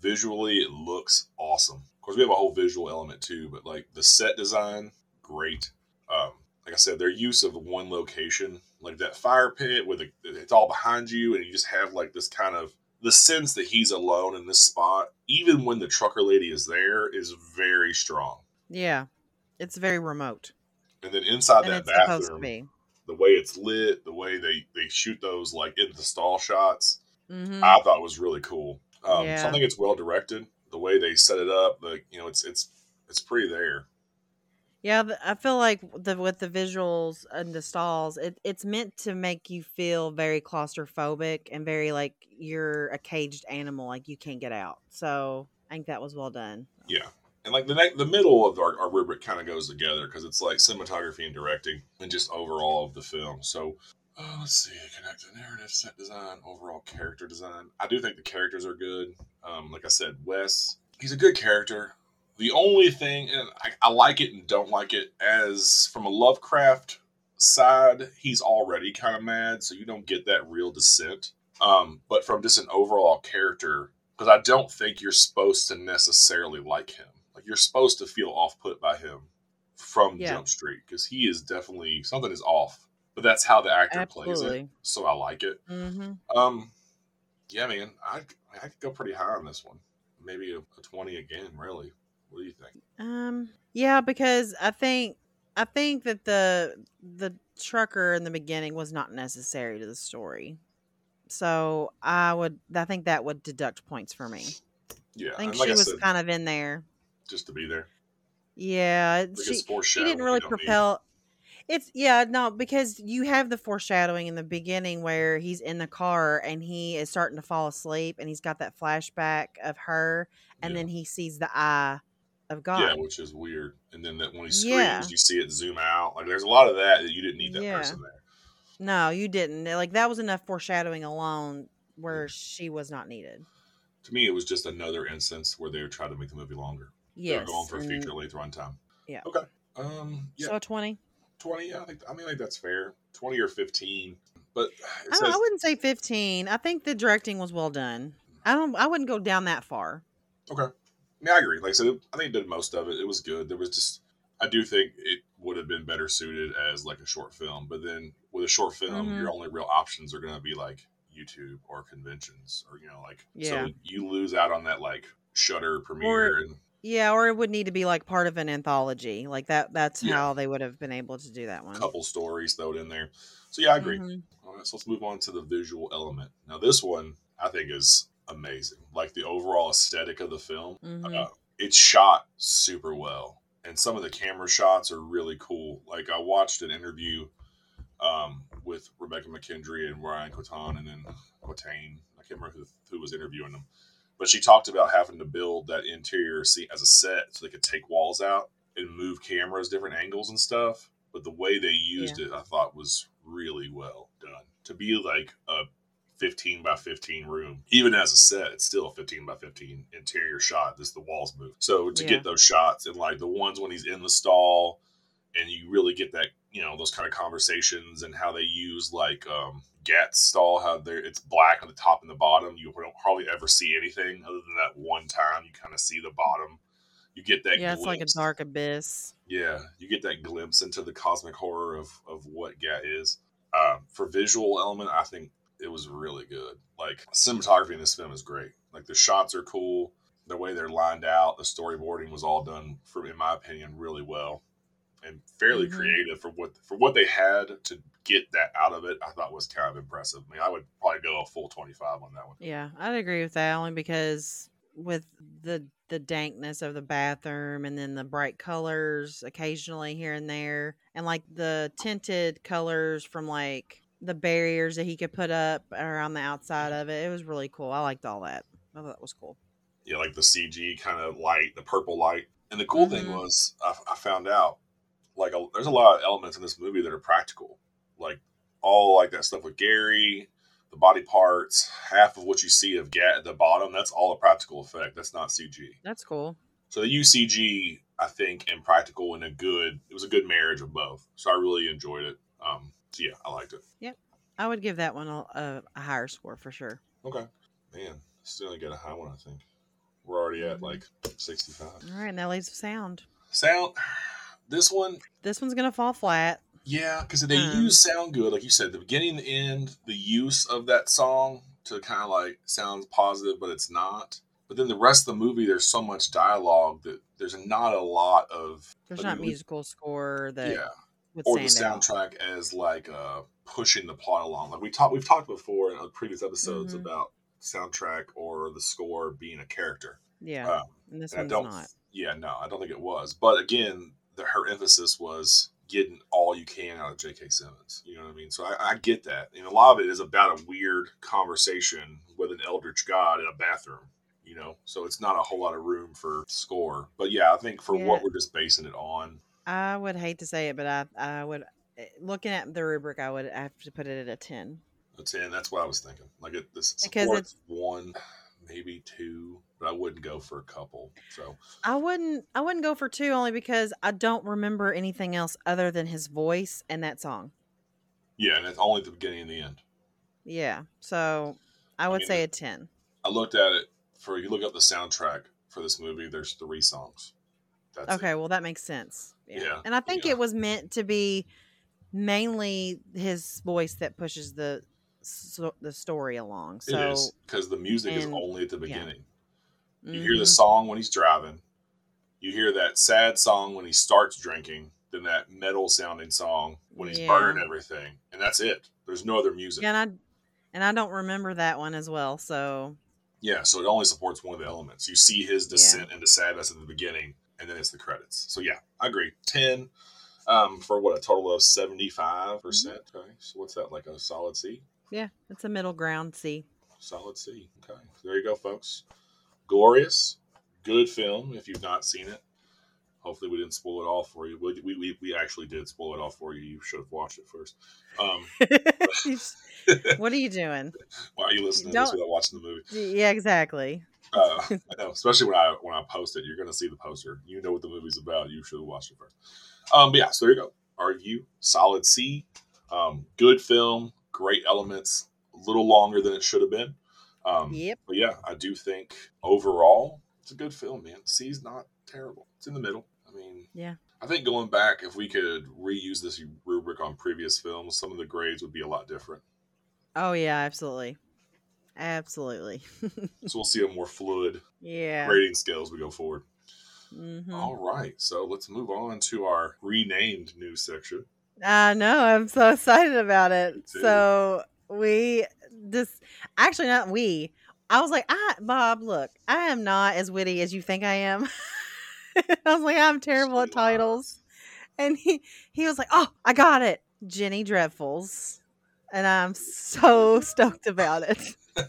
Speaker 3: visually, it looks awesome. Of course, we have a whole visual element too, but like the set design, great. Um, like I said, their use of one location, like that fire pit with a, it's all behind you, and you just have like this kind of the sense that he's alone in this spot, even when the trucker lady is there, is very strong.
Speaker 4: Yeah, it's very remote,
Speaker 3: And then inside
Speaker 4: and
Speaker 3: that
Speaker 4: it's supposed to
Speaker 3: bathroom,
Speaker 4: be.
Speaker 3: The way it's lit, the way they they shoot those like in the stall shots,
Speaker 4: hmm
Speaker 3: I thought was really cool. Um, So I think it's well directed. The way they set it up, like you know, it's it's it's pretty there.
Speaker 4: Yeah, I feel like the with the visuals and the stalls, it, it's meant to make you feel very claustrophobic and very like you're a caged animal, like you can't get out. So I think that was well done.
Speaker 3: Yeah. And like the the middle of our, our rubric kind of goes together because it's like cinematography and directing and just overall of the film. So uh, let's see, connect the narrative, set design, overall character design. I do think the characters are good. Um, like I said, Wes, he's a good character. The only thing, and I, I like it and don't like it, as from a Lovecraft side, he's already kind of mad, so you don't get that real descent. Um, but from just an overall character, because I don't think you're supposed to necessarily like him. You're supposed to feel off put by him from
Speaker 4: Yeah.
Speaker 3: Jump Street because he is definitely something is off. But that's how the actor plays it, so I like it.
Speaker 4: hmm
Speaker 3: Um, yeah, man, I I could go pretty high on this one. Maybe a, a twenty again. Really, what do you think?
Speaker 4: Um, yeah, because I think I think that the the trucker in the beginning was not necessary to the story. So I would I think that would deduct points for me.
Speaker 3: Yeah,
Speaker 4: I think
Speaker 3: and like
Speaker 4: she was
Speaker 3: said,
Speaker 4: kind of in there.
Speaker 3: Just to be there.
Speaker 4: Yeah, she she didn't really
Speaker 3: don't need.
Speaker 4: propel. It's yeah, no, because you have the foreshadowing in the beginning where he's in the car and he is starting to fall asleep and he's got that flashback of her and
Speaker 3: Yeah.
Speaker 4: then he sees the eye of God.
Speaker 3: Yeah, which is weird. And then that when he screams,
Speaker 4: Yeah.
Speaker 3: you see it zoom out. Like there's a lot of that that you didn't need that
Speaker 4: Yeah.
Speaker 3: person there.
Speaker 4: No, you didn't. Like that was enough foreshadowing alone where she was not needed.
Speaker 3: To me, it was just another instance where they were trying to make the movie longer.
Speaker 4: Yes.
Speaker 3: were going for a feature length runtime.
Speaker 4: Yeah.
Speaker 3: Okay. Um. Yeah.
Speaker 4: So twenty.
Speaker 3: Twenty. Yeah, I think. I mean, I think that's fair. Twenty or fifteen. But
Speaker 4: I,
Speaker 3: says
Speaker 4: I wouldn't say fifteen. I think the directing was well done. I don't. I wouldn't go down that far.
Speaker 3: okay. Yeah, I agree. Like I said, I think it did most of it. It was good. There was just. I do think it would have been better suited as like a short film. But then with a short film,
Speaker 4: Mhm.
Speaker 3: your only real options are going to be like YouTube or conventions, or you know, like
Speaker 4: Yeah.
Speaker 3: so you lose out on that like Shutter premiere and
Speaker 4: Yeah, or it would need to be like part of an anthology. Like that. That's
Speaker 3: Yeah.
Speaker 4: how they would have been able to do that one.
Speaker 3: A couple stories thrown in there. So yeah, I agree.
Speaker 4: Mhm.
Speaker 3: All right, so let's move on to the visual element. Now, this one I think is amazing. Like the overall aesthetic of the film,
Speaker 4: Mhm.
Speaker 3: uh, it's shot super well, and some of the camera shots are really cool. Like I watched an interview um, with Rebekah McKendry and Ryan Quatan, and then Quatain. I can't remember who, who was interviewing them, but she talked about having to build that interior scene as a set so they could take walls out and move cameras different angles and stuff. But the way they used it, I thought was really well done. To be like a 15 by 15 room, even as a set, it's still a 15 by 15 interior shot. This the walls move. So to
Speaker 4: Yeah.
Speaker 3: get those shots and like the ones when he's in the stall, and you really get that you know those kind of conversations and how they use like um Ghat's stall, how there it's black on the top and the bottom. You don't hardly ever see anything other than that one time you kind of see the bottom. You get that.
Speaker 4: Yeah, it's like a dark abyss.
Speaker 3: Yeah, you get that glimpse into the cosmic horror of, of what Gat is. Um, for visual element, I think it was really good. Like cinematography in this film is great. Like the shots are cool, the way they're lined out, the storyboarding was all done for, in my opinion, really well and fairly
Speaker 4: Mhm.
Speaker 3: creative for what for what they had to get that out of it. I thought was kind of impressive. I mean, I would probably go a full twenty five on that one.
Speaker 4: Yeah, I'd agree with that only because with the the dankness of the bathroom and then the bright colors occasionally here and there and like the tinted colors from like the barriers that he could put up around the outside of it. It was really cool. I liked all that. I thought that was cool.
Speaker 3: yeah, like the CG kind of light, the purple light. And the cool thing
Speaker 4: Mhm.
Speaker 3: was, I, I found out like a, there's a lot of elements in this movie that are practical, like all like that stuff with Gary, the body parts, half of what you see of Ghat at the bottom. That's all a practical effect. That's not CG.
Speaker 4: That's cool.
Speaker 3: So the UCG, I think, and practical and a good. It was a good marriage of both. So I really enjoyed it. Um, so yeah, I liked it.
Speaker 4: Yep, I would give that one a, a, higher score for sure.
Speaker 3: Okay, man, still got a high one. I think we're already at
Speaker 4: Mhm.
Speaker 3: like 65.
Speaker 4: All right, and that leaves sound.
Speaker 3: Sound. This one,
Speaker 4: This one's gonna fall flat.
Speaker 3: Yeah, because they
Speaker 4: Um,
Speaker 3: use sound good, like you said, the beginning, the end, the use of that song to kind of like sounds positive, but it's not. But then the rest of the movie, there's so much dialogue that there's not a lot of
Speaker 4: There's not
Speaker 3: we-
Speaker 4: musical score that
Speaker 3: yeah, or the
Speaker 4: stand out.
Speaker 3: soundtrack as like uh pushing the plot along. Like we talked, we've talked before in previous episodes
Speaker 4: Mhm.
Speaker 3: about soundtrack or the score being a character.
Speaker 4: Yeah,
Speaker 3: Um,
Speaker 4: and this
Speaker 3: and
Speaker 4: one's not.
Speaker 3: Yeah, no, I don't think it was. But again, the, her emphasis was getting all you can out of J.K. Simmons. You know what I mean? So I, I get that. And a lot of it is about a weird conversation with an eldritch god in a bathroom. You know, so it's not a whole lot of room for score. But yeah, I think for
Speaker 4: Yeah.
Speaker 3: what we're just basing it on,
Speaker 4: I would hate to say it, but I I would eh, looking at the rubric, I would have to put it at a ten.
Speaker 3: a ten. That's what I was thinking. Like it, this
Speaker 4: Because
Speaker 3: supports one, maybe two, but I wouldn't go for a couple. So
Speaker 4: I wouldn't I wouldn't go for two only because I don't remember anything else other than his voice and that song.
Speaker 3: yeah, and it's only the beginning and the end.
Speaker 4: Yeah, so I would
Speaker 3: mean,
Speaker 4: say a ten.
Speaker 3: I looked at it for you look up the soundtrack for this movie. There's three songs. That's it.
Speaker 4: Okay, well that makes sense.
Speaker 3: Yeah,
Speaker 4: and I think
Speaker 3: yeah.
Speaker 4: it was meant to be mainly his voice that pushes the so, the story along. So
Speaker 3: it is because the music is only at the
Speaker 4: yeah.
Speaker 3: beginning. You hear the
Speaker 4: mhm,
Speaker 3: song when he's driving. You hear that sad song when he starts drinking. Then that metal sounding song when he's
Speaker 4: Yeah.
Speaker 3: burning everything, and that's it. There's no other music.
Speaker 4: yeah, and I and I don't remember that one as well. So
Speaker 3: Yeah, so it only supports one of the elements. You see his
Speaker 4: Yeah.
Speaker 3: descent into sadness at the beginning, and then it's the credits. So yeah, I agree. Ten um, for what a total of seventy five percent. Okay, so what's that like a solid C?
Speaker 4: Yeah, it's a middle ground. C.
Speaker 3: Solid C. Okay, there you go, folks. Glorious, good film. If you've not seen it, hopefully we didn't spoil it all for you. We we, we, actually did spoil it all for you. You should have watched it first. Um,
Speaker 4: what are you doing?
Speaker 3: why are you listening to this without watching the movie?
Speaker 4: Yeah, exactly.
Speaker 3: Uh, I know, especially when I when I post it, you're going to see the poster. You know what the movie's about. You should have watched it first. Um, but yeah, so there you go. Are you solid C. Um, good film, great elements. A little longer than it should have been. Um,
Speaker 4: Yep.
Speaker 3: But yeah, I do think overall it's a good film, man. C's not terrible. It's in the middle. I mean,
Speaker 4: Yeah.
Speaker 3: I think going back, if we could reuse this rubric on previous films, some of the grades would be a lot different.
Speaker 4: Oh yeah, absolutely, absolutely.
Speaker 3: So we'll see a more fluid
Speaker 4: yeah.
Speaker 3: rating scale as we go forward.
Speaker 4: hmm
Speaker 3: All right, so let's move on to our renamed news section.
Speaker 4: I know. I'm so excited about it. So we this actually not we. I was like, I Bob, look, I am not as witty as you think I am. I was like, I'm terrible at titles. And he he was like, Oh, I got it. Jenny Dreadfuls. And I'm so stoked about it.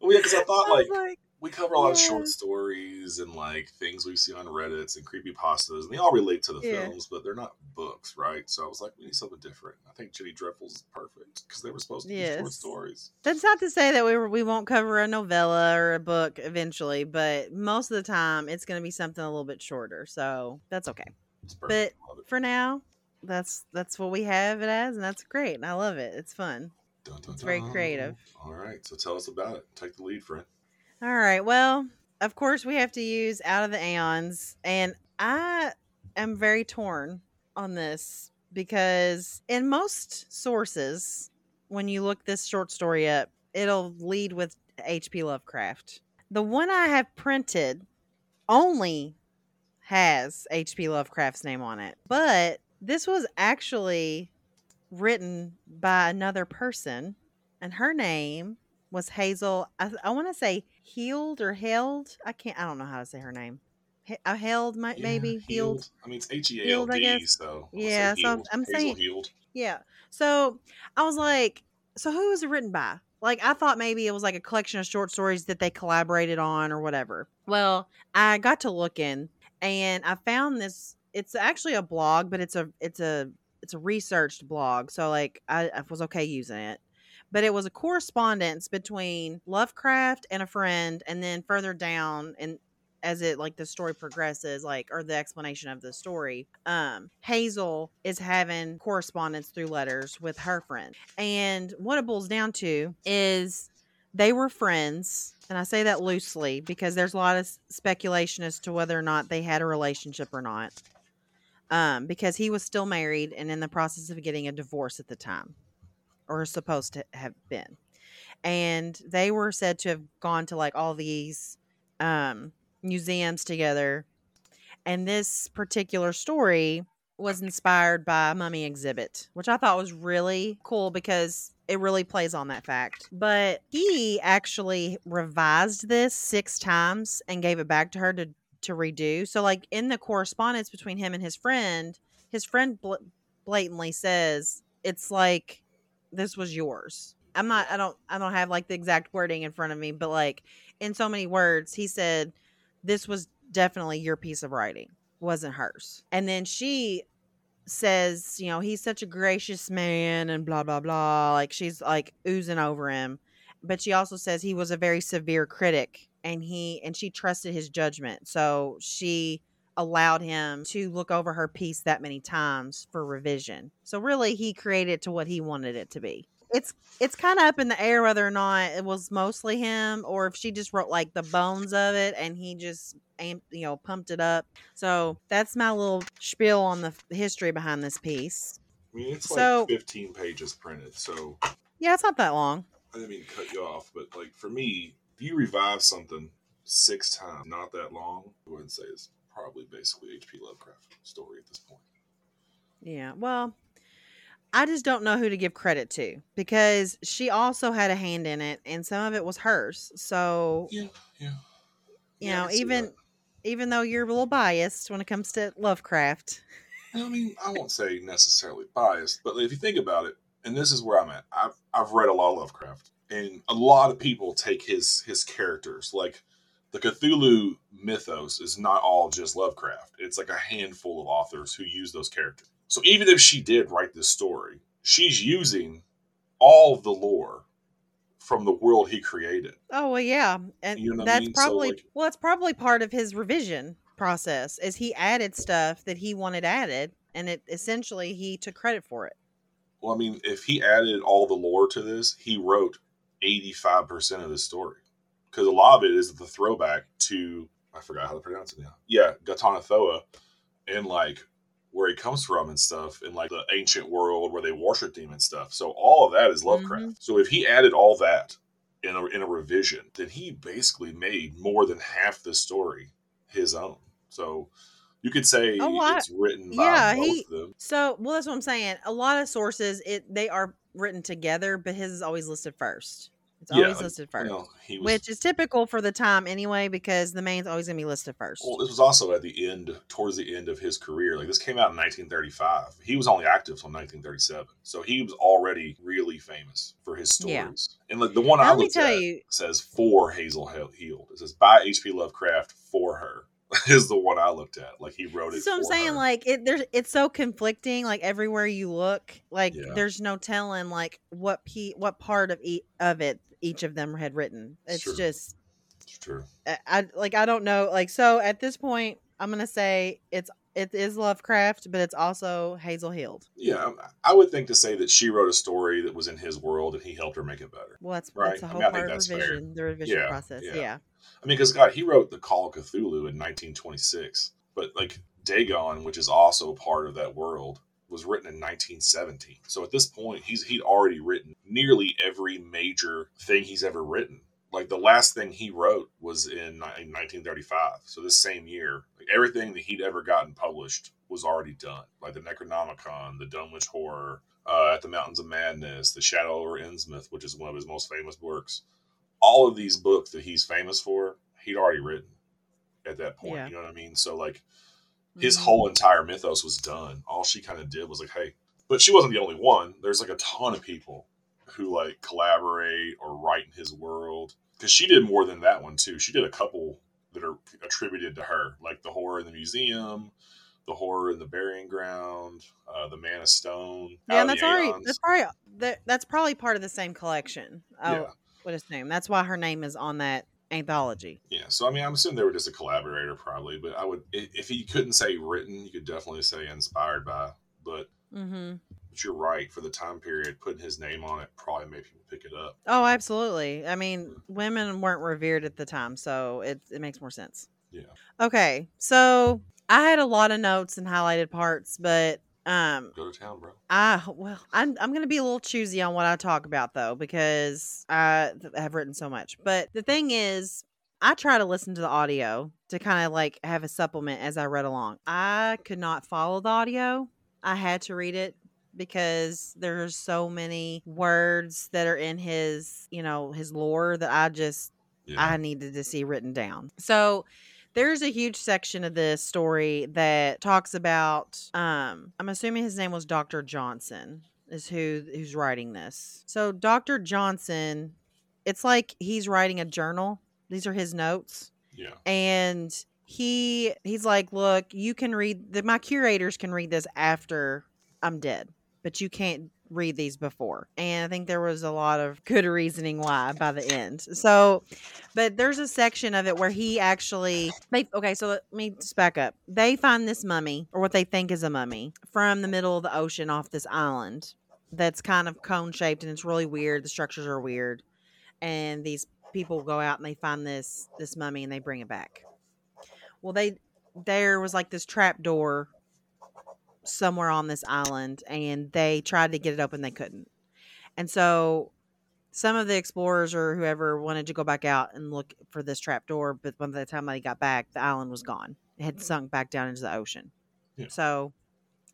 Speaker 3: Well, yeah, because I thought
Speaker 4: I
Speaker 3: like
Speaker 4: like,
Speaker 3: we cover a lot of short stories and like things we see on Reddits and creepy pastas, and they all relate to the
Speaker 4: Yeah.
Speaker 3: films, but they're not books, right? So I was like, we need something different. I think Jenny Dreadfuls is perfect because they were supposed to be short stories.
Speaker 4: That's not to say that we were, we won't cover a novella or a book eventually, but most of the time it's going to be something a little bit shorter. So that's okay.
Speaker 3: It's perfect. Love it.
Speaker 4: For now, that's that's what we have it as, and that's great. And I love it. It's fun.
Speaker 3: Dun, dun,
Speaker 4: it's very creative.
Speaker 3: All right, so tell us about it. Take the lead, friend.
Speaker 4: All right. Well, of course we have to use out of the aeons, and I am very torn on this because in most sources, when you look this short story up, it'll lead with H.P. Lovecraft. The one I have printed only has H.P. Lovecraft's name on it, but this was actually written by another person, and her name was Hazel. I, I want to say healed or held. I can't. I don't know how to say her name. He, uh, held, might
Speaker 3: Yeah,
Speaker 4: maybe healed.
Speaker 3: I mean, it's H E A L
Speaker 4: Healed, guess.
Speaker 3: so
Speaker 4: Yeah, so I'm-
Speaker 3: healed.
Speaker 4: Saying-
Speaker 3: healed.
Speaker 4: Yeah. So I was like, so who was it written by? Like I thought maybe it was like a collection of short stories that they collaborated on or whatever. Well, I got to looking and I found this. It's actually a blog, but it's a it's a it's a researched blog. So like I, I was okay using it. But it was a correspondence between Lovecraft and a friend, and then further down and as it like the story progresses like or the explanation of the story um hazel is having correspondence through letters with her friend. And what it boils down to is they were friends and i say that loosely because there's a lot of speculation as to whether or not they had a relationship or not um because he was still married and in the process of getting a divorce at the time or supposed to have been and they were said to have gone to like all these um museums together. And this particular story was inspired by a mummy exhibit, which I thought was really cool because it really plays on that fact. But he actually revised this six times and gave it back to her to to redo. So like in the correspondence between him and his friend, his friend bl- blatantly says it's like this was yours. I'm not I don't I don't have like the exact wording in front of me, but like in so many words, he said this was definitely your piece of writing, wasn't hers. And then she says, you know, he's such a gracious man and blah blah blah. Like she's like oozing over him. But she also says he was a very severe critic and he and she trusted his judgment. So she allowed him to look over her piece that many times for revision. So really he created it to what he wanted it to be. It's it's kind of up in the air whether or not it was mostly him or if she just wrote like the bones of it and he just amped, you know, pumped it up. So that's my little spiel on the history behind this piece.
Speaker 3: I mean, it's
Speaker 4: So-
Speaker 3: like 15 pages printed, so
Speaker 4: Yeah, it's not that long.
Speaker 3: I didn't mean to cut you off, but like for me, if you revive something six times, not that long, I wouldn't say it's probably basically H.P. Lovecraft story at this point.
Speaker 4: Yeah. Well, I just don't know who to give credit to because she also had a hand in it, and some of it was hers. So
Speaker 3: Yeah, yeah.
Speaker 4: you
Speaker 3: Yeah,
Speaker 4: know, even
Speaker 3: that.
Speaker 4: even though you're a little biased when it comes to Lovecraft,
Speaker 3: I mean, I won't say necessarily biased, but if you think about it, and this is where I'm at, I've I've read a lot of Lovecraft, and a lot of people take his his characters like the Cthulhu mythos is not all just Lovecraft. It's like a handful of authors who use those characters. So even if she did write this story, she's using all the lore from the world he created.
Speaker 4: Oh well, yeah, and
Speaker 3: You know what I
Speaker 4: that's
Speaker 3: mean? So,
Speaker 4: probably
Speaker 3: like-
Speaker 4: well, it's probably part of his revision process. Is he added stuff that he wanted added, and it essentially he took credit for it.
Speaker 3: Well, I mean, if he added all the lore to this, he wrote 85% of the story. Because a lot of it is the throwback to, I forgot how to pronounce it now. Yeah, Ghatanothoa and like where he comes from and stuff, and like the ancient world where they worshiped him and stuff. So all of that is Lovecraft. Mm-hmm. So if he added all that in a, in a revision, then he basically made more than half the story his own. So you could say
Speaker 4: well,
Speaker 3: it's written by
Speaker 4: yeah,
Speaker 3: both
Speaker 4: he-
Speaker 3: of them.
Speaker 4: So, well, that's what I'm saying. A lot of sources, it they are written together, but his is always listed first. It's
Speaker 3: Yeah,
Speaker 4: always
Speaker 3: like,
Speaker 4: listed
Speaker 3: You
Speaker 4: first,
Speaker 3: know, he was,
Speaker 4: which is typical for the time anyway, because the main's always gonna be listed first.
Speaker 3: Well, this was also at the end, towards the end of his career. Like this came out in 1935. He was only active till 1937, so he was already really famous for his stories.
Speaker 4: Yeah.
Speaker 3: And like the one I
Speaker 4: Let me
Speaker 3: looked
Speaker 4: tell
Speaker 3: at
Speaker 4: you,
Speaker 3: says for Hazel He- Heald. It says by H.P. Lovecraft for her is the one I looked at. Like he wrote it.
Speaker 4: So I'm saying,
Speaker 3: her.
Speaker 4: like, it there's it's so conflicting. Like everywhere you look, like
Speaker 3: Yeah.
Speaker 4: there's no telling, like what p what part of e- of it each of them had written. It's
Speaker 3: Sure.
Speaker 4: just,
Speaker 3: it's true.
Speaker 4: I, I like I don't know. Like so, at this point, I'm gonna say it's it is Lovecraft, but it's also Hazel Hild.
Speaker 3: Yeah, um, I would think to say that she wrote a story that was in his world and he helped her make it better.
Speaker 4: Well, that's
Speaker 3: Right.
Speaker 4: that's a
Speaker 3: I
Speaker 4: whole
Speaker 3: mean, I think
Speaker 4: part of
Speaker 3: that's fair.
Speaker 4: the revision
Speaker 3: Yeah,
Speaker 4: process.
Speaker 3: yeah.
Speaker 4: Yeah.
Speaker 3: I mean, because God, he wrote the Call of Cthulhu in 1926, but like Dagon, which is also part of that world, was written in 1917. So at this point, he's he'd already written nearly every major thing he's ever written. Like the last thing he wrote was in, in 1935. So this same year, like everything that he'd ever gotten published was already done. Like the Necronomicon, the Dunwich Horror, uh, At the Mountains of Madness, The Shadow over Innsmouth, which is one of his most famous works. All of these books that he's famous for, he'd already written at that point.
Speaker 4: Yeah.
Speaker 3: You know what I mean? So like his
Speaker 4: Mhm.
Speaker 3: whole entire mythos was done. All she kind of did was like, hey, but she wasn't the only one. There's like a ton of people who like collaborate or write in his world because she did more than that one too. She did a couple that are attributed to her, like the horror in the museum, the horror in the burying ground, uh, the Man of Stone.
Speaker 4: Yeah, that's already
Speaker 3: Aeons.
Speaker 4: that's probably that, that's probably part of the same collection. I
Speaker 3: yeah.
Speaker 4: would assume that's why her name is on that anthology.
Speaker 3: Yeah, so I mean, I'm assuming they were just a collaborator, probably. But I would, if you couldn't say written, you could definitely say inspired by. But,
Speaker 4: Mm-hmm.
Speaker 3: But you're right. For the time period, putting his name on it probably made people pick it up.
Speaker 4: Oh, absolutely. I mean, women weren't revered at the time, so it it makes more sense.
Speaker 3: Yeah.
Speaker 4: Okay, so I had a lot of notes and highlighted parts, but um,
Speaker 3: Go to town, bro.
Speaker 4: I well, I'm I'm gonna be a little choosy on what I talk about though because I have written so much. But the thing is, I try to listen to the audio to kind of like have a supplement as I read along. I could not follow the audio. I had to read it because there's so many words that are in his, you know, his lore that I just
Speaker 3: Yeah.
Speaker 4: I needed to see written down. So there's a huge section of this story that talks about um I'm assuming his name was Dr. Johnson is who who's writing this. So Dr. Johnson, it's like he's writing a journal. These are his notes
Speaker 3: yeah.
Speaker 4: and he he's like, "Look, you can read the my curators can read this after I'm dead, but you can't read these before." And I think there was a lot of good reasoning why by the end. So, but there's a section of it where he actually they okay, so let me just back up. They find this mummy or what they think is a mummy from the middle of the ocean off this island that's kind of cone shaped and it's really weird. The structures are weird. And these people go out and they find this this mummy and they bring it back. Well, they there was like this trap door somewhere on this island, and they tried to get it open, they couldn't. And so some of the explorers or whoever wanted to go back out and look for this trap door, but by the time they got back, the island was gone. It had mm. sunk back down into the ocean.
Speaker 3: Yeah.
Speaker 4: So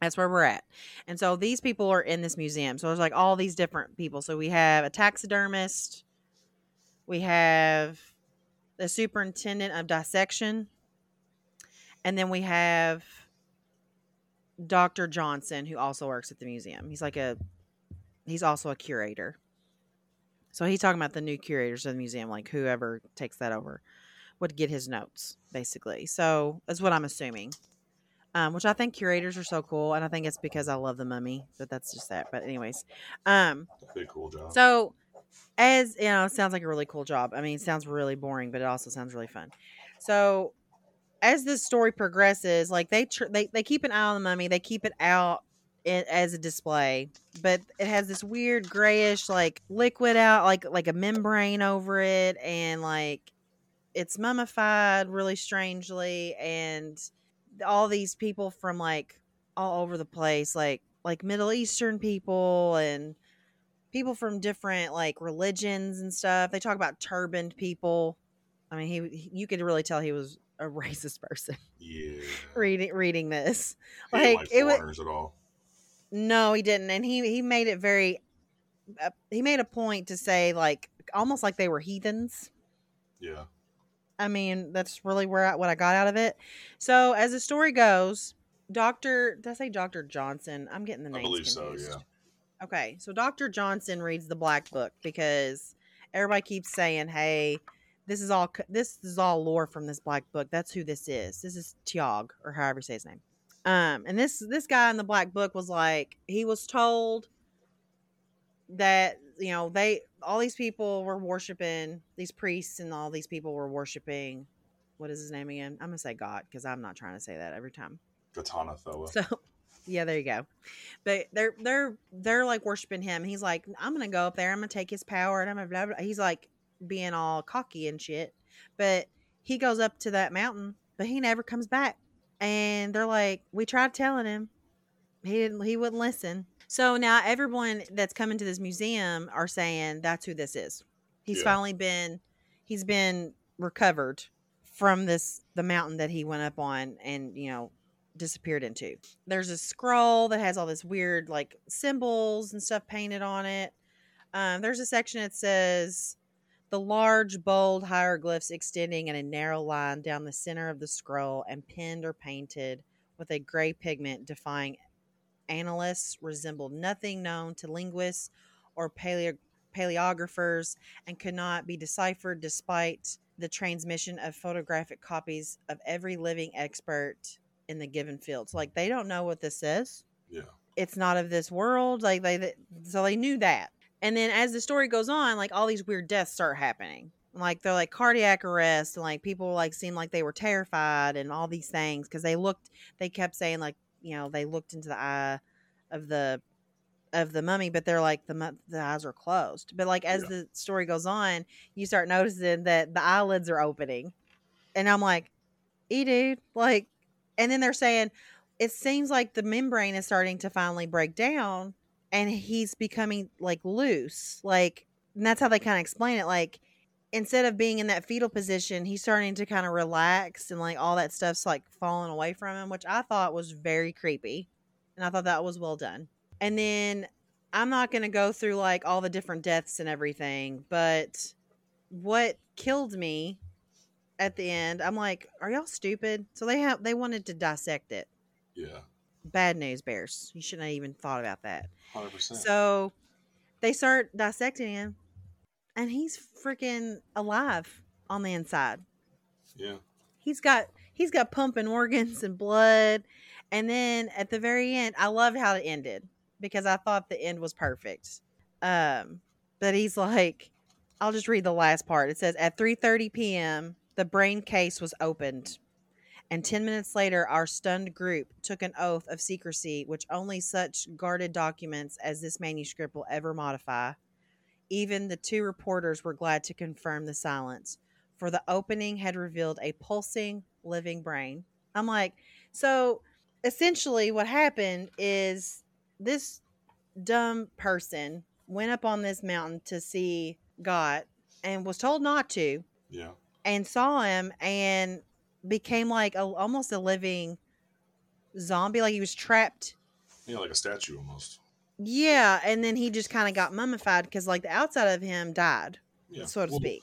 Speaker 4: That's where we're at. And so these people are in this museum. So there's like all these different people. So we have a taxidermist, we have the superintendent of dissection, and then we have Dr. Johnson, who also works at the museum. He's like a he's also a curator. So he's talking about the new curators of the museum, like whoever takes that over would get his notes, basically. So that's what I'm assuming. Um, which I think curators are so cool, and I think it's because I love the mummy, but that's just that. But anyways, um,
Speaker 3: cool job.
Speaker 4: so as you know, it sounds like a really cool job. I mean, it sounds really boring, but it also sounds really fun. So as this story progresses, like they tr- they they keep an eye on the mummy, they keep it out i as a display, but it has this weird grayish like liquid out, like like a membrane over it, and like it's mummified really strangely, and all these people from like all over the place, like like Middle Eastern people and people from different like religions and stuff. They talk about turbaned people. I mean, he- you could really tell he was a racist person
Speaker 3: yeah.
Speaker 4: reading reading this.
Speaker 3: He
Speaker 4: Like, it wa-
Speaker 3: foreigners at all.
Speaker 4: No, he didn't, and he he made it very. Uh, he made a point to say like almost like they were heathens.
Speaker 3: Yeah.
Speaker 4: I mean, that's really where I, what I got out of it. So as the story goes, Doctor, did I say Doctor Johnson? I'm getting the
Speaker 3: name.
Speaker 4: I
Speaker 3: believe so,
Speaker 4: confused.
Speaker 3: yeah.
Speaker 4: Okay, so Doctor Johnson reads the Black Book because everybody keeps saying, "Hey, this is all this is all lore from this Black Book. That's who this is. This is T'yog or however you say his name." Um, and this this guy in the Black Book was like, he was told that you know they all these people were worshiping these priests and all these people were worshiping what is his name again i'm gonna say god because i'm not trying to say that every time
Speaker 3: Katana Thella.
Speaker 4: so yeah there you go but they're they're they're like worshiping him he's like i'm gonna go up there i'm gonna take his power and i'm gonna blah, blah. he's like being all cocky and shit but he goes up to that mountain but he never comes back. And they're like we tried telling him. He didn't he wouldn't listen. So now everyone that's coming to this museum are saying that's who this is. He's
Speaker 3: Yeah.
Speaker 4: finally been he's been recovered from this the mountain that he went up on and you know disappeared into. There's a scroll that has all this weird like symbols and stuff painted on it. Um, there's a section that says the large bold hieroglyphs extending in a narrow line down the center of the scroll and pinned or painted with a gray pigment defying analysts resembled nothing known to linguists or paleo- paleographers and could not be deciphered despite the transmission of photographic copies of every living expert in the given field. So, like, they don't know what this is.
Speaker 3: Yeah.
Speaker 4: It's not of this world. Like, they, they so they knew that. And then as the story goes on, like, all these weird deaths start happening. Like, they're like cardiac arrest, and like people like seemed like they were terrified and all these things because they looked, they kept saying, like, you know, they looked into the eye of the of the mummy, but they're like the the eyes are closed. But like as
Speaker 3: Yeah.
Speaker 4: the story goes on, you start noticing that the eyelids are opening, and I'm like, "E dude," like, and then they're saying it seems like the membrane is starting to finally break down, and he's becoming like loose, like, and that's how they kind of explain it, like. Instead of being in that fetal position, he's starting to kind of relax and like all that stuff's like falling away from him, which I thought was very creepy. And I thought that was well done. And then I'm not going to go through like all the different deaths and everything, but what killed me at the end, I'm like, are y'all stupid? So they have they wanted to dissect it.
Speaker 3: Yeah.
Speaker 4: Bad news bears. You shouldn't have even thought about that.
Speaker 3: 100%.
Speaker 4: So they start dissecting him and he's freaking alive on the inside
Speaker 3: yeah.
Speaker 4: he's got he's got pumping organs and blood and then at the very end i loved how it ended because i thought the end was perfect um but he's like i'll just read the last part it says at 3.30 p.m the brain case was opened and 10 minutes later our stunned group took an oath of secrecy which only such guarded documents as this manuscript will ever modify even the two reporters were glad to confirm the silence for the opening had revealed a pulsing living brain. I'm like, so essentially what happened is this dumb person went up on this mountain to see God and was told not to
Speaker 3: Yeah.
Speaker 4: and saw him and became like a, almost a living zombie like he was trapped
Speaker 3: Yeah, like a statue almost.
Speaker 4: Yeah, and then he just kind of got mummified because like the outside of him died,
Speaker 3: Yeah.
Speaker 4: so to
Speaker 3: Well,
Speaker 4: speak.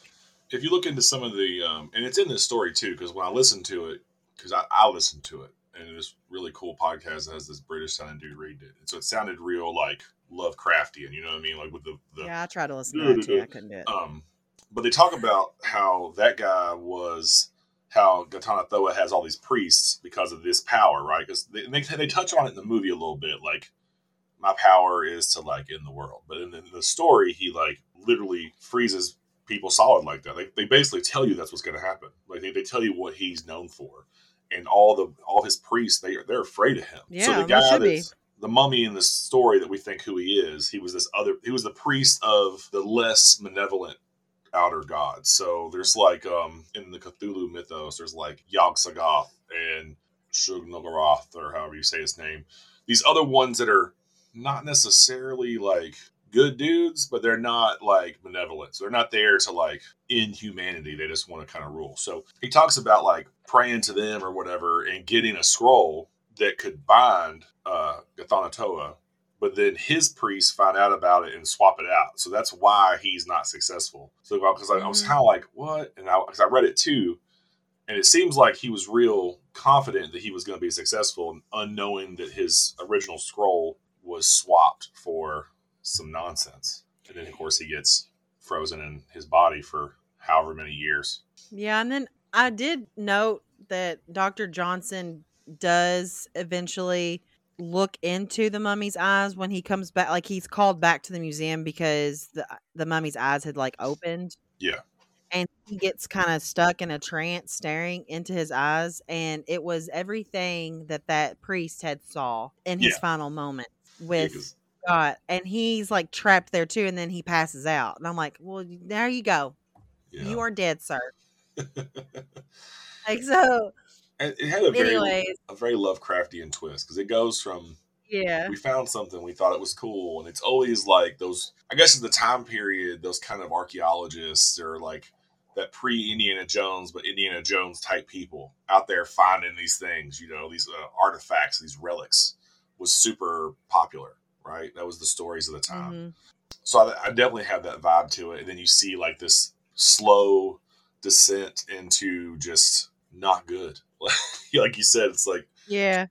Speaker 3: If you look into some of the, um, and it's in this story too, because when I listened to it, because I, I listened to it, and this really cool podcast that has this British sounding dude read it, and so it sounded real like Lovecraftian. You know what I mean? Like with the, the
Speaker 4: yeah, I tried to listen to that too. I couldn't do it.
Speaker 3: Um, but they talk about how that guy was how Ghatanothoa has all these priests because of this power, right? Because they, they they touch on it in the movie a little bit, like my power is to like end the world. But in the, in the story, he like literally freezes people solid like that. They, they basically tell you that's what's going to happen. Like they, they tell you what he's known for, and all the all his priests they they're afraid of him.
Speaker 4: Yeah,
Speaker 3: so the guy
Speaker 4: should be.
Speaker 3: the mummy in the story that we think who he is, he was this other. He was the priest of the less malevolent outer gods. So there's like um in the Cthulhu mythos, there's like Yog-Sothoth and Shub-Niggurath, or however you say his name. These other ones that are not necessarily like good dudes, but they're not like benevolent. So they're not there to like end humanity. They just want to kind of rule. So he talks about like praying to them or whatever and getting a scroll that could bind uh Ghatanothoa, but then his priests find out about it and swap it out. So that's why he's not successful. So because I, I was
Speaker 4: Mhm.
Speaker 3: kind of like, what? And I, cause I read it too, and it seems like he was real confident that he was going to be successful, unknowing that his original scroll was swapped for some nonsense. And then, of course, he gets frozen in his body for however many years.
Speaker 4: Yeah, and then I did note that Dr. Johnson does eventually look into the mummy's eyes when he comes back like he's called back to the museum because the the mummy's eyes had like opened.
Speaker 3: Yeah.
Speaker 4: And he gets kind of stuck in a trance staring into his eyes and it was everything that that priest had saw in his
Speaker 3: Yeah.
Speaker 4: final moment with God and he's like trapped there too and then he passes out. And I'm like, "Well, there you go.
Speaker 3: yeah.
Speaker 4: You are dead, sir." Like so
Speaker 3: And it had a very,
Speaker 4: anyways,
Speaker 3: a very Lovecraftian twist because it goes from
Speaker 4: yeah.
Speaker 3: we found something we thought it was cool and it's always like those i guess in the time period those kind of archaeologists or like that pre-indiana jones but indiana jones type people out there finding these things you know these uh, artifacts these relics was super popular right that was the stories of the time
Speaker 4: Mhm.
Speaker 3: so I, I definitely have that vibe to it and then you see like this slow descent into just not good like you said it's like
Speaker 4: Yeah.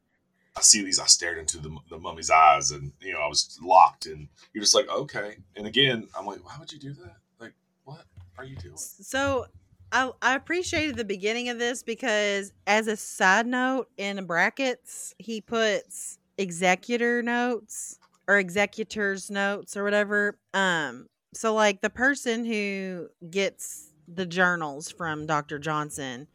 Speaker 3: I see these. I stared into the, the mummy's eyes, and you know I was locked. And you're just like, okay. And again, I'm like, why would you do that? Like, what are you doing?
Speaker 4: So I I appreciated the beginning of this because as a side note in brackets, he puts executor notes or executors notes or whatever. Um so like the person who gets the journals from Dr. Johnson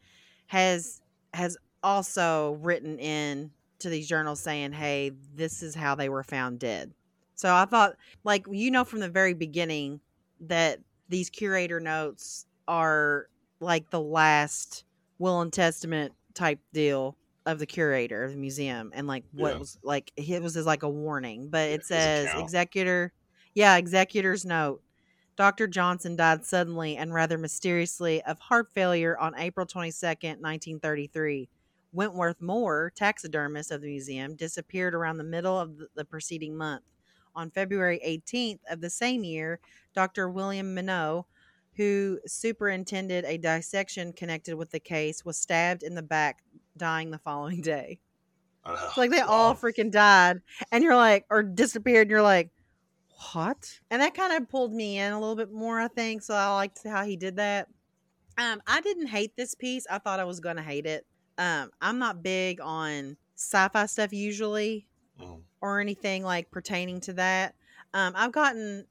Speaker 4: has has also written in to these journals saying, "Hey, this is how they were found dead." So I thought like you know from the very beginning that these curator notes are like the last will and testament type deal of the curator of the museum and like what
Speaker 3: Yeah.
Speaker 4: was like it was as like a warning but it says executor yeah executor's note dr johnson died suddenly and rather mysteriously of heart failure on april 22nd 1933 wentworth moore taxidermist of the museum disappeared around the middle of the, preceding month on february 18th of the same year Dr. William Minot, who superintended a dissection connected with the case, was stabbed in the back, dying the following day. It's like they oh, all freaking died, and you're like, or disappeared, and you're like, what? And that kind of pulled me in a little bit more, I think. So I liked how he did that. Um, I didn't hate this piece. I thought I was gonna hate it. Um, I'm not big on sci-fi stuff usually
Speaker 3: Mhm.
Speaker 4: or anything like pertaining to that. Um, I've gotten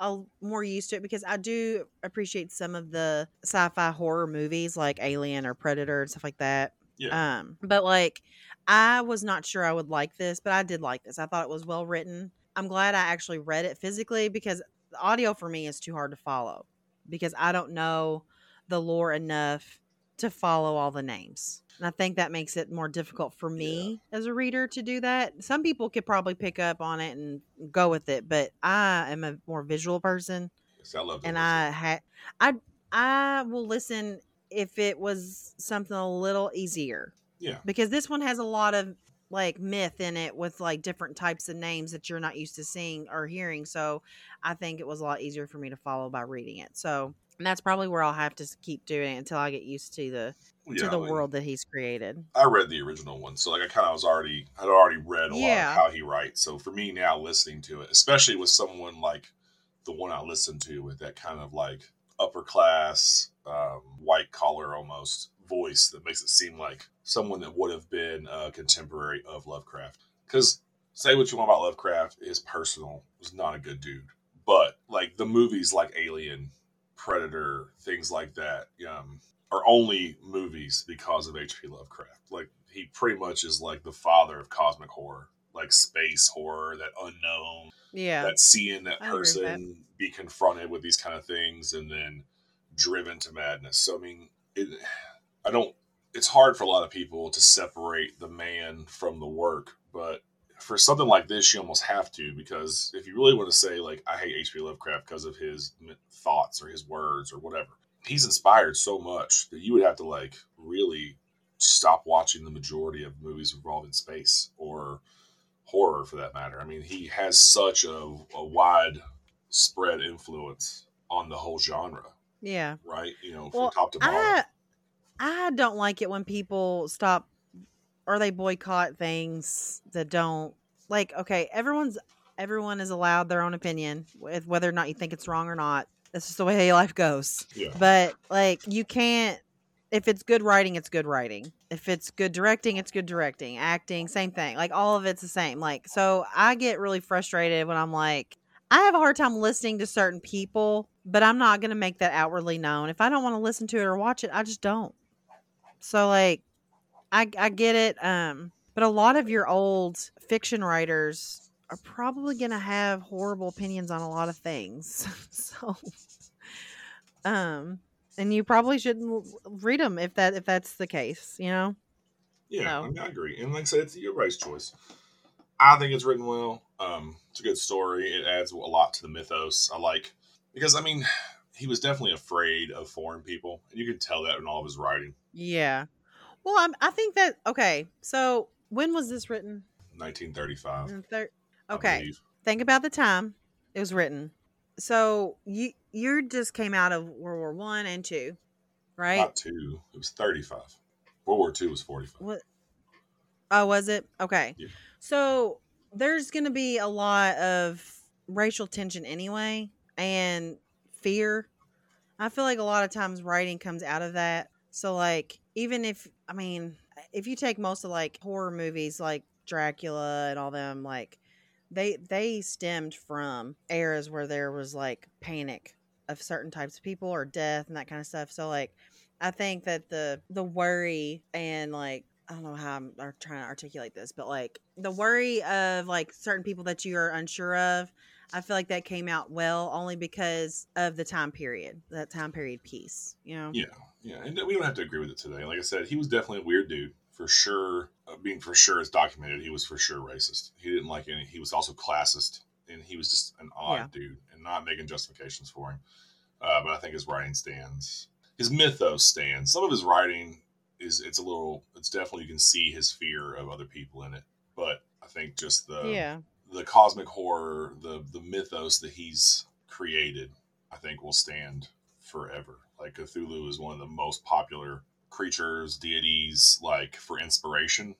Speaker 4: a, more used to it because I do appreciate some of the sci-fi horror movies like Alien or Predator and stuff like that.
Speaker 3: Yeah.
Speaker 4: Um, but like I was not sure I would like this, but I did like this. I thought it was well written. I'm glad I actually read it physically because the audio for me is too hard to follow because I don't know the lore enough to follow all the names. And I think that makes it more difficult for me as a reader to do that. Some people could probably pick up on it and go with it, but I am a more visual person
Speaker 3: Yes, I love
Speaker 4: and I had I I will listen if it was something a little easier.
Speaker 3: Yeah.
Speaker 4: Because this one has a lot of like myth in it with like different types of names that you're not used to seeing or hearing. So I think it was a lot easier for me to follow by reading it. So and that's probably where I'll have to keep doing it until I get used to the to the
Speaker 3: like,
Speaker 4: world that he's created.
Speaker 3: I read the original one, so like I kind of was already had already read a lot of how he writes. So for me now, listening to it, especially with someone like the one I listened to with that kind of like upper class, um, white collar almost voice that makes it seem like someone that would have been a contemporary of Lovecraft. Because say what you want about Lovecraft, is personal. Was not a good dude, but like the movies like Alien, Predator, things like that. Um, are only movies because of H.P. Lovecraft. Like he pretty much is like the father of cosmic horror, like space horror, that unknown,
Speaker 4: Yeah.
Speaker 3: that seeing that
Speaker 4: agree that.
Speaker 3: person be confronted with these kind of things and then driven to madness. So I mean, it, I don't. It's hard for a lot of people to separate the man from the work, but for something like this, you almost have to because if you really want to say like I hate H.P. Lovecraft because of his thoughts or his words or whatever, he's inspired so much that you would have to like really stop watching the majority of movies involving space or horror for that matter. I mean, he has such a, a wide spread influence on the whole genre,
Speaker 4: yeah.
Speaker 3: right? You know, from
Speaker 4: Well,
Speaker 3: top to bottom.
Speaker 4: I I don't like it when people stop or they boycott things that don't like okay, everyone's everyone is allowed their own opinion with whether or not you think it's wrong or not. That's just the way life goes.
Speaker 3: yeah.
Speaker 4: But like you can't if it's good writing, it's good writing. If it's good directing, it's good directing. Acting, same thing. Like all of it's the same. Like so I get really frustrated when I'm like I have a hard time listening to certain people, but I'm not going to make that outwardly known. If I don't want to listen to it or watch it, I just don't. So like I I get it um but a lot of your old fiction writers are probably going to have horrible opinions on a lot of things. so um and you probably shouldn't read them if that if that's the case, you know.
Speaker 3: Yeah,
Speaker 4: No.
Speaker 3: I, mean, I agree. And like I said, it's your right choice. I think it's written well. Um, it's a good story. It adds a lot to the mythos. I like because I mean, he was definitely afraid of foreign people, and you can tell that in all of his writing.
Speaker 4: Yeah. Well, I'm, I think that okay. So when was this written?
Speaker 3: 1935.
Speaker 4: Thir- okay. Think about the time it was written. So you you just came out of World War One and two, right?
Speaker 3: Not two. It was 35. World War Two was 45.
Speaker 4: What? Oh, was it? Okay.
Speaker 3: Yeah.
Speaker 4: So there's going to be a lot of racial tension anyway and fear. I feel like a lot of times writing comes out of that. So, like, even if, I mean, if you take most of like horror movies like Dracula and all them, like, they they stemmed from eras where there was like panic of certain types of people or death and that kind of stuff. So like I think that the the worry and like I don't know how I'm trying to articulate this, but like the worry of like certain people that you are unsure of, I feel like that came out well only because of the time period, that time period piece. You know?
Speaker 3: Yeah, yeah, and we don't have to agree with it today. Like I said, he was definitely a weird dude for sure. Uh, being for sure is documented. He was for sure racist. He didn't like any. He was also classist, and he was just an odd
Speaker 4: Yeah.
Speaker 3: dude, and not making justifications for him. Uh, but I think his writing stands. His mythos stands. Some of his writing is it's a little. It's definitely you can see his fear of other people in it. But I think just the
Speaker 4: yeah.
Speaker 3: The cosmic horror, the the mythos that he's created, I think will stand forever. Like Cthulhu is one of the most popular creatures, deities, like for inspiration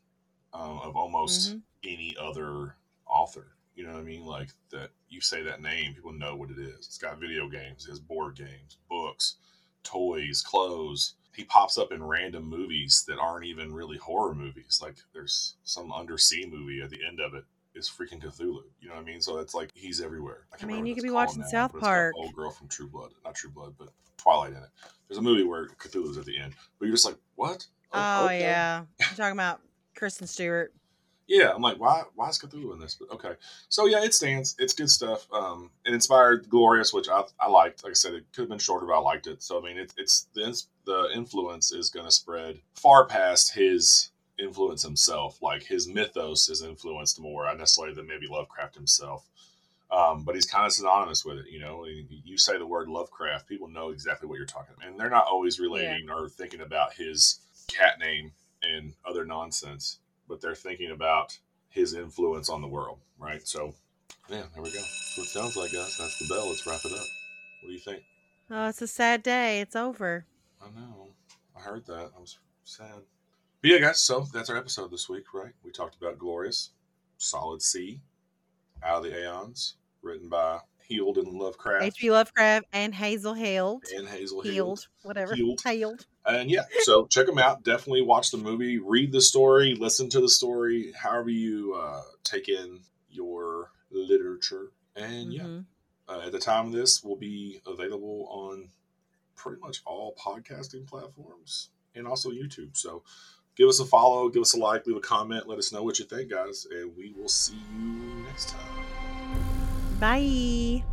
Speaker 3: um, of almost
Speaker 4: Mhm.
Speaker 3: any other author. You know what I mean? Like that you say that name, people know what it is. It's got video games, it has board games, books, toys, clothes. He pops up in random movies that aren't even really horror movies. Like there's some undersea movie at the end of it is freaking Cthulhu. You know what I mean? So it's like he's everywhere.
Speaker 4: I
Speaker 3: can't
Speaker 4: mean, you could be watching
Speaker 3: now,
Speaker 4: South
Speaker 3: but it's got
Speaker 4: Park.
Speaker 3: Old girl from True Blood, not True Blood, but Twilight in it. There's a movie where Cthulhu's at the end, but you're just like, what?
Speaker 4: Oh,
Speaker 3: okay.
Speaker 4: yeah. I'm talking about Kristen Stewart.
Speaker 3: Yeah, I'm like, why? Why is Cthulhu in this? But okay, so yeah, it stands. It's good stuff. Um, it inspired Glorious, which I, I liked. Like I said, it could have been shorter, but I liked it. So I mean, it, it's the the influence is going to spread far past his influence himself. Like his mythos is influenced more, not necessarily than maybe Lovecraft himself. Um, but he's kind of synonymous with it, you know. You say the word Lovecraft, people know exactly what you're talking about, and they're not always relating or thinking about his cat name and other nonsense but they're thinking about his influence on the world, right? So, yeah, there we go. That's what it sounds like, guys. That's the bell. Let's wrap it up. What do you think?
Speaker 4: Oh, it's a sad day. It's over.
Speaker 3: I know. I heard that. I was sad. But yeah, guys, so that's our episode this week, right? We talked about Glorious, Solid C, Out of the Aeons, written by Healed and Lovecraft
Speaker 4: H.P. Lovecraft and Hazel Held.
Speaker 3: and Hazel Healed.
Speaker 4: Healed. Whatever. Healed.
Speaker 3: And yeah, so check them out. Definitely watch the movie, read the story, listen to the story, however you uh, take in your literature. And yeah,
Speaker 4: Mhm.
Speaker 3: uh, at the time of this, will be available on pretty much all podcasting platforms and also YouTube. So give us a follow, give us a like, leave a comment, let us know what you think, guys, and we will see you next time.
Speaker 4: Bye.